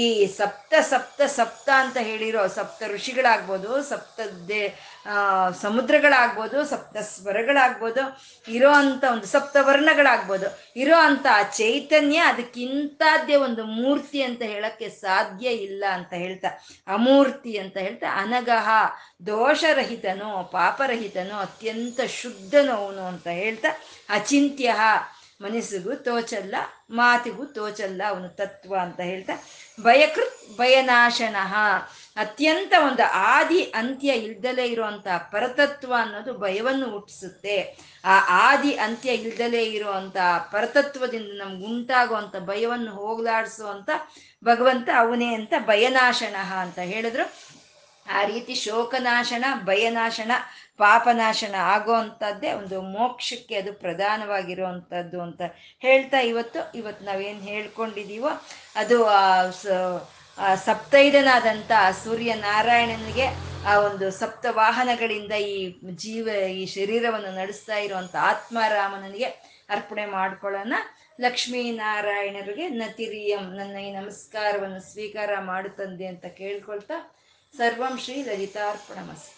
ಈ ಸಪ್ತ ಸಪ್ತ ಸಪ್ತ ಅಂತ ಹೇಳಿರೋ ಸಪ್ತ ಋಷಿಗಳಾಗ್ಬೋದು, ಸಪ್ತ ದೇ ಸಮುದ್ರಗಳಾಗ್ಬೋದು, ಸಪ್ತ ಸ್ವರಗಳಾಗ್ಬೋದು, ಇರೋ ಅಂಥ ಒಂದು ಸಪ್ತ ವರ್ಣಗಳಾಗ್ಬೋದು. ಇರೋ ಅಂಥ ಚೈತನ್ಯ ಅದಕ್ಕಿಂತಾದ್ಯ ಒಂದು ಮೂರ್ತಿ ಅಂತ ಹೇಳಕ್ಕೆ ಸಾಧ್ಯ ಇಲ್ಲ ಅಂತ ಹೇಳ್ತಾ, ಅಮೂರ್ತಿ ಅಂತ ಹೇಳ್ತಾ, ಅನಗಹ, ದೋಷರಹಿತನೋ, ಪಾಪರಹಿತನೋ, ಅತ್ಯಂತ ಶುದ್ಧನೋ ಅವನು ಅಂತ ಹೇಳ್ತಾ ಅಚಿಂತ್ಯ ಮನಸ್ಸಿಗೂ ತೋಚಲ್ಲ, ಮಾತಿಗೂ ತೋಚಲ್ಲ ಅವನು ತತ್ವ ಅಂತ ಹೇಳ್ತಾ, ಭಯಕೃತ್ ಭಯನಾಶನಃ. ಅತ್ಯಂತ ಒಂದು ಆದಿ ಅಂತ್ಯ ಇಲ್ದಲೇ ಇರುವಂತ ಪರತತ್ವ ಅನ್ನೋದು ಭಯವನ್ನು ಹುಟ್ಟಿಸುತ್ತೆ. ಆ ಆದಿ ಅಂತ್ಯ ಇಲ್ದಲೇ ಇರುವಂತ ಪರತತ್ವದಿಂದ ನಮ್ಗೆ ಉಂಟಾಗುವಂತ ಭಯವನ್ನು ಹೋಗ್ಲಾಡಿಸುವಂತ ಭಗವಂತ ಅವನೇ ಅಂತ ಭಯನಾಶನ ಅಂತ ಹೇಳಿದ್ರು. ಆ ರೀತಿ ಶೋಕನಾಶನ, ಭಯನಾಶನ ಪಾಪನಾಶನ ಆಗೋ ಅಂಥದ್ದೇ ಒಂದು ಮೋಕ್ಷಕ್ಕೆ ಅದು ಪ್ರಧಾನವಾಗಿರುವಂಥದ್ದು ಅಂತ ಹೇಳ್ತಾ ಇವತ್ತು ಇವತ್ತು ನಾವೇನು ಹೇಳ್ಕೊಂಡಿದ್ದೀವೋ ಅದು ಸಪ್ತೈದನಾದಂಥ ಸೂರ್ಯ ನಾರಾಯಣನಿಗೆ ಆ ಒಂದು ಸಪ್ತ ವಾಹನಗಳಿಂದ ಈ ಜೀವ, ಈ ಶರೀರವನ್ನು ನಡೆಸ್ತಾ ಇರುವಂಥ ಆತ್ಮಾರಾಮನಿಗೆ ಅರ್ಪಣೆ ಮಾಡ್ಕೊಳ್ಳೋಣ. ಲಕ್ಷ್ಮೀನಾರಾಯಣರಿಗೆ ನತಿರಿಯಂ ನನ್ನ ಈ ನಮಸ್ಕಾರವನ್ನು ಸ್ವೀಕಾರ ಮಾಡುತ್ತಂದೆ ಅಂತ ಕೇಳ್ಕೊಳ್ತಾ ಸರ್ವಂ ಶ್ರೀ ಲಲಿತಾರ್ಪಣಮಸ್ತು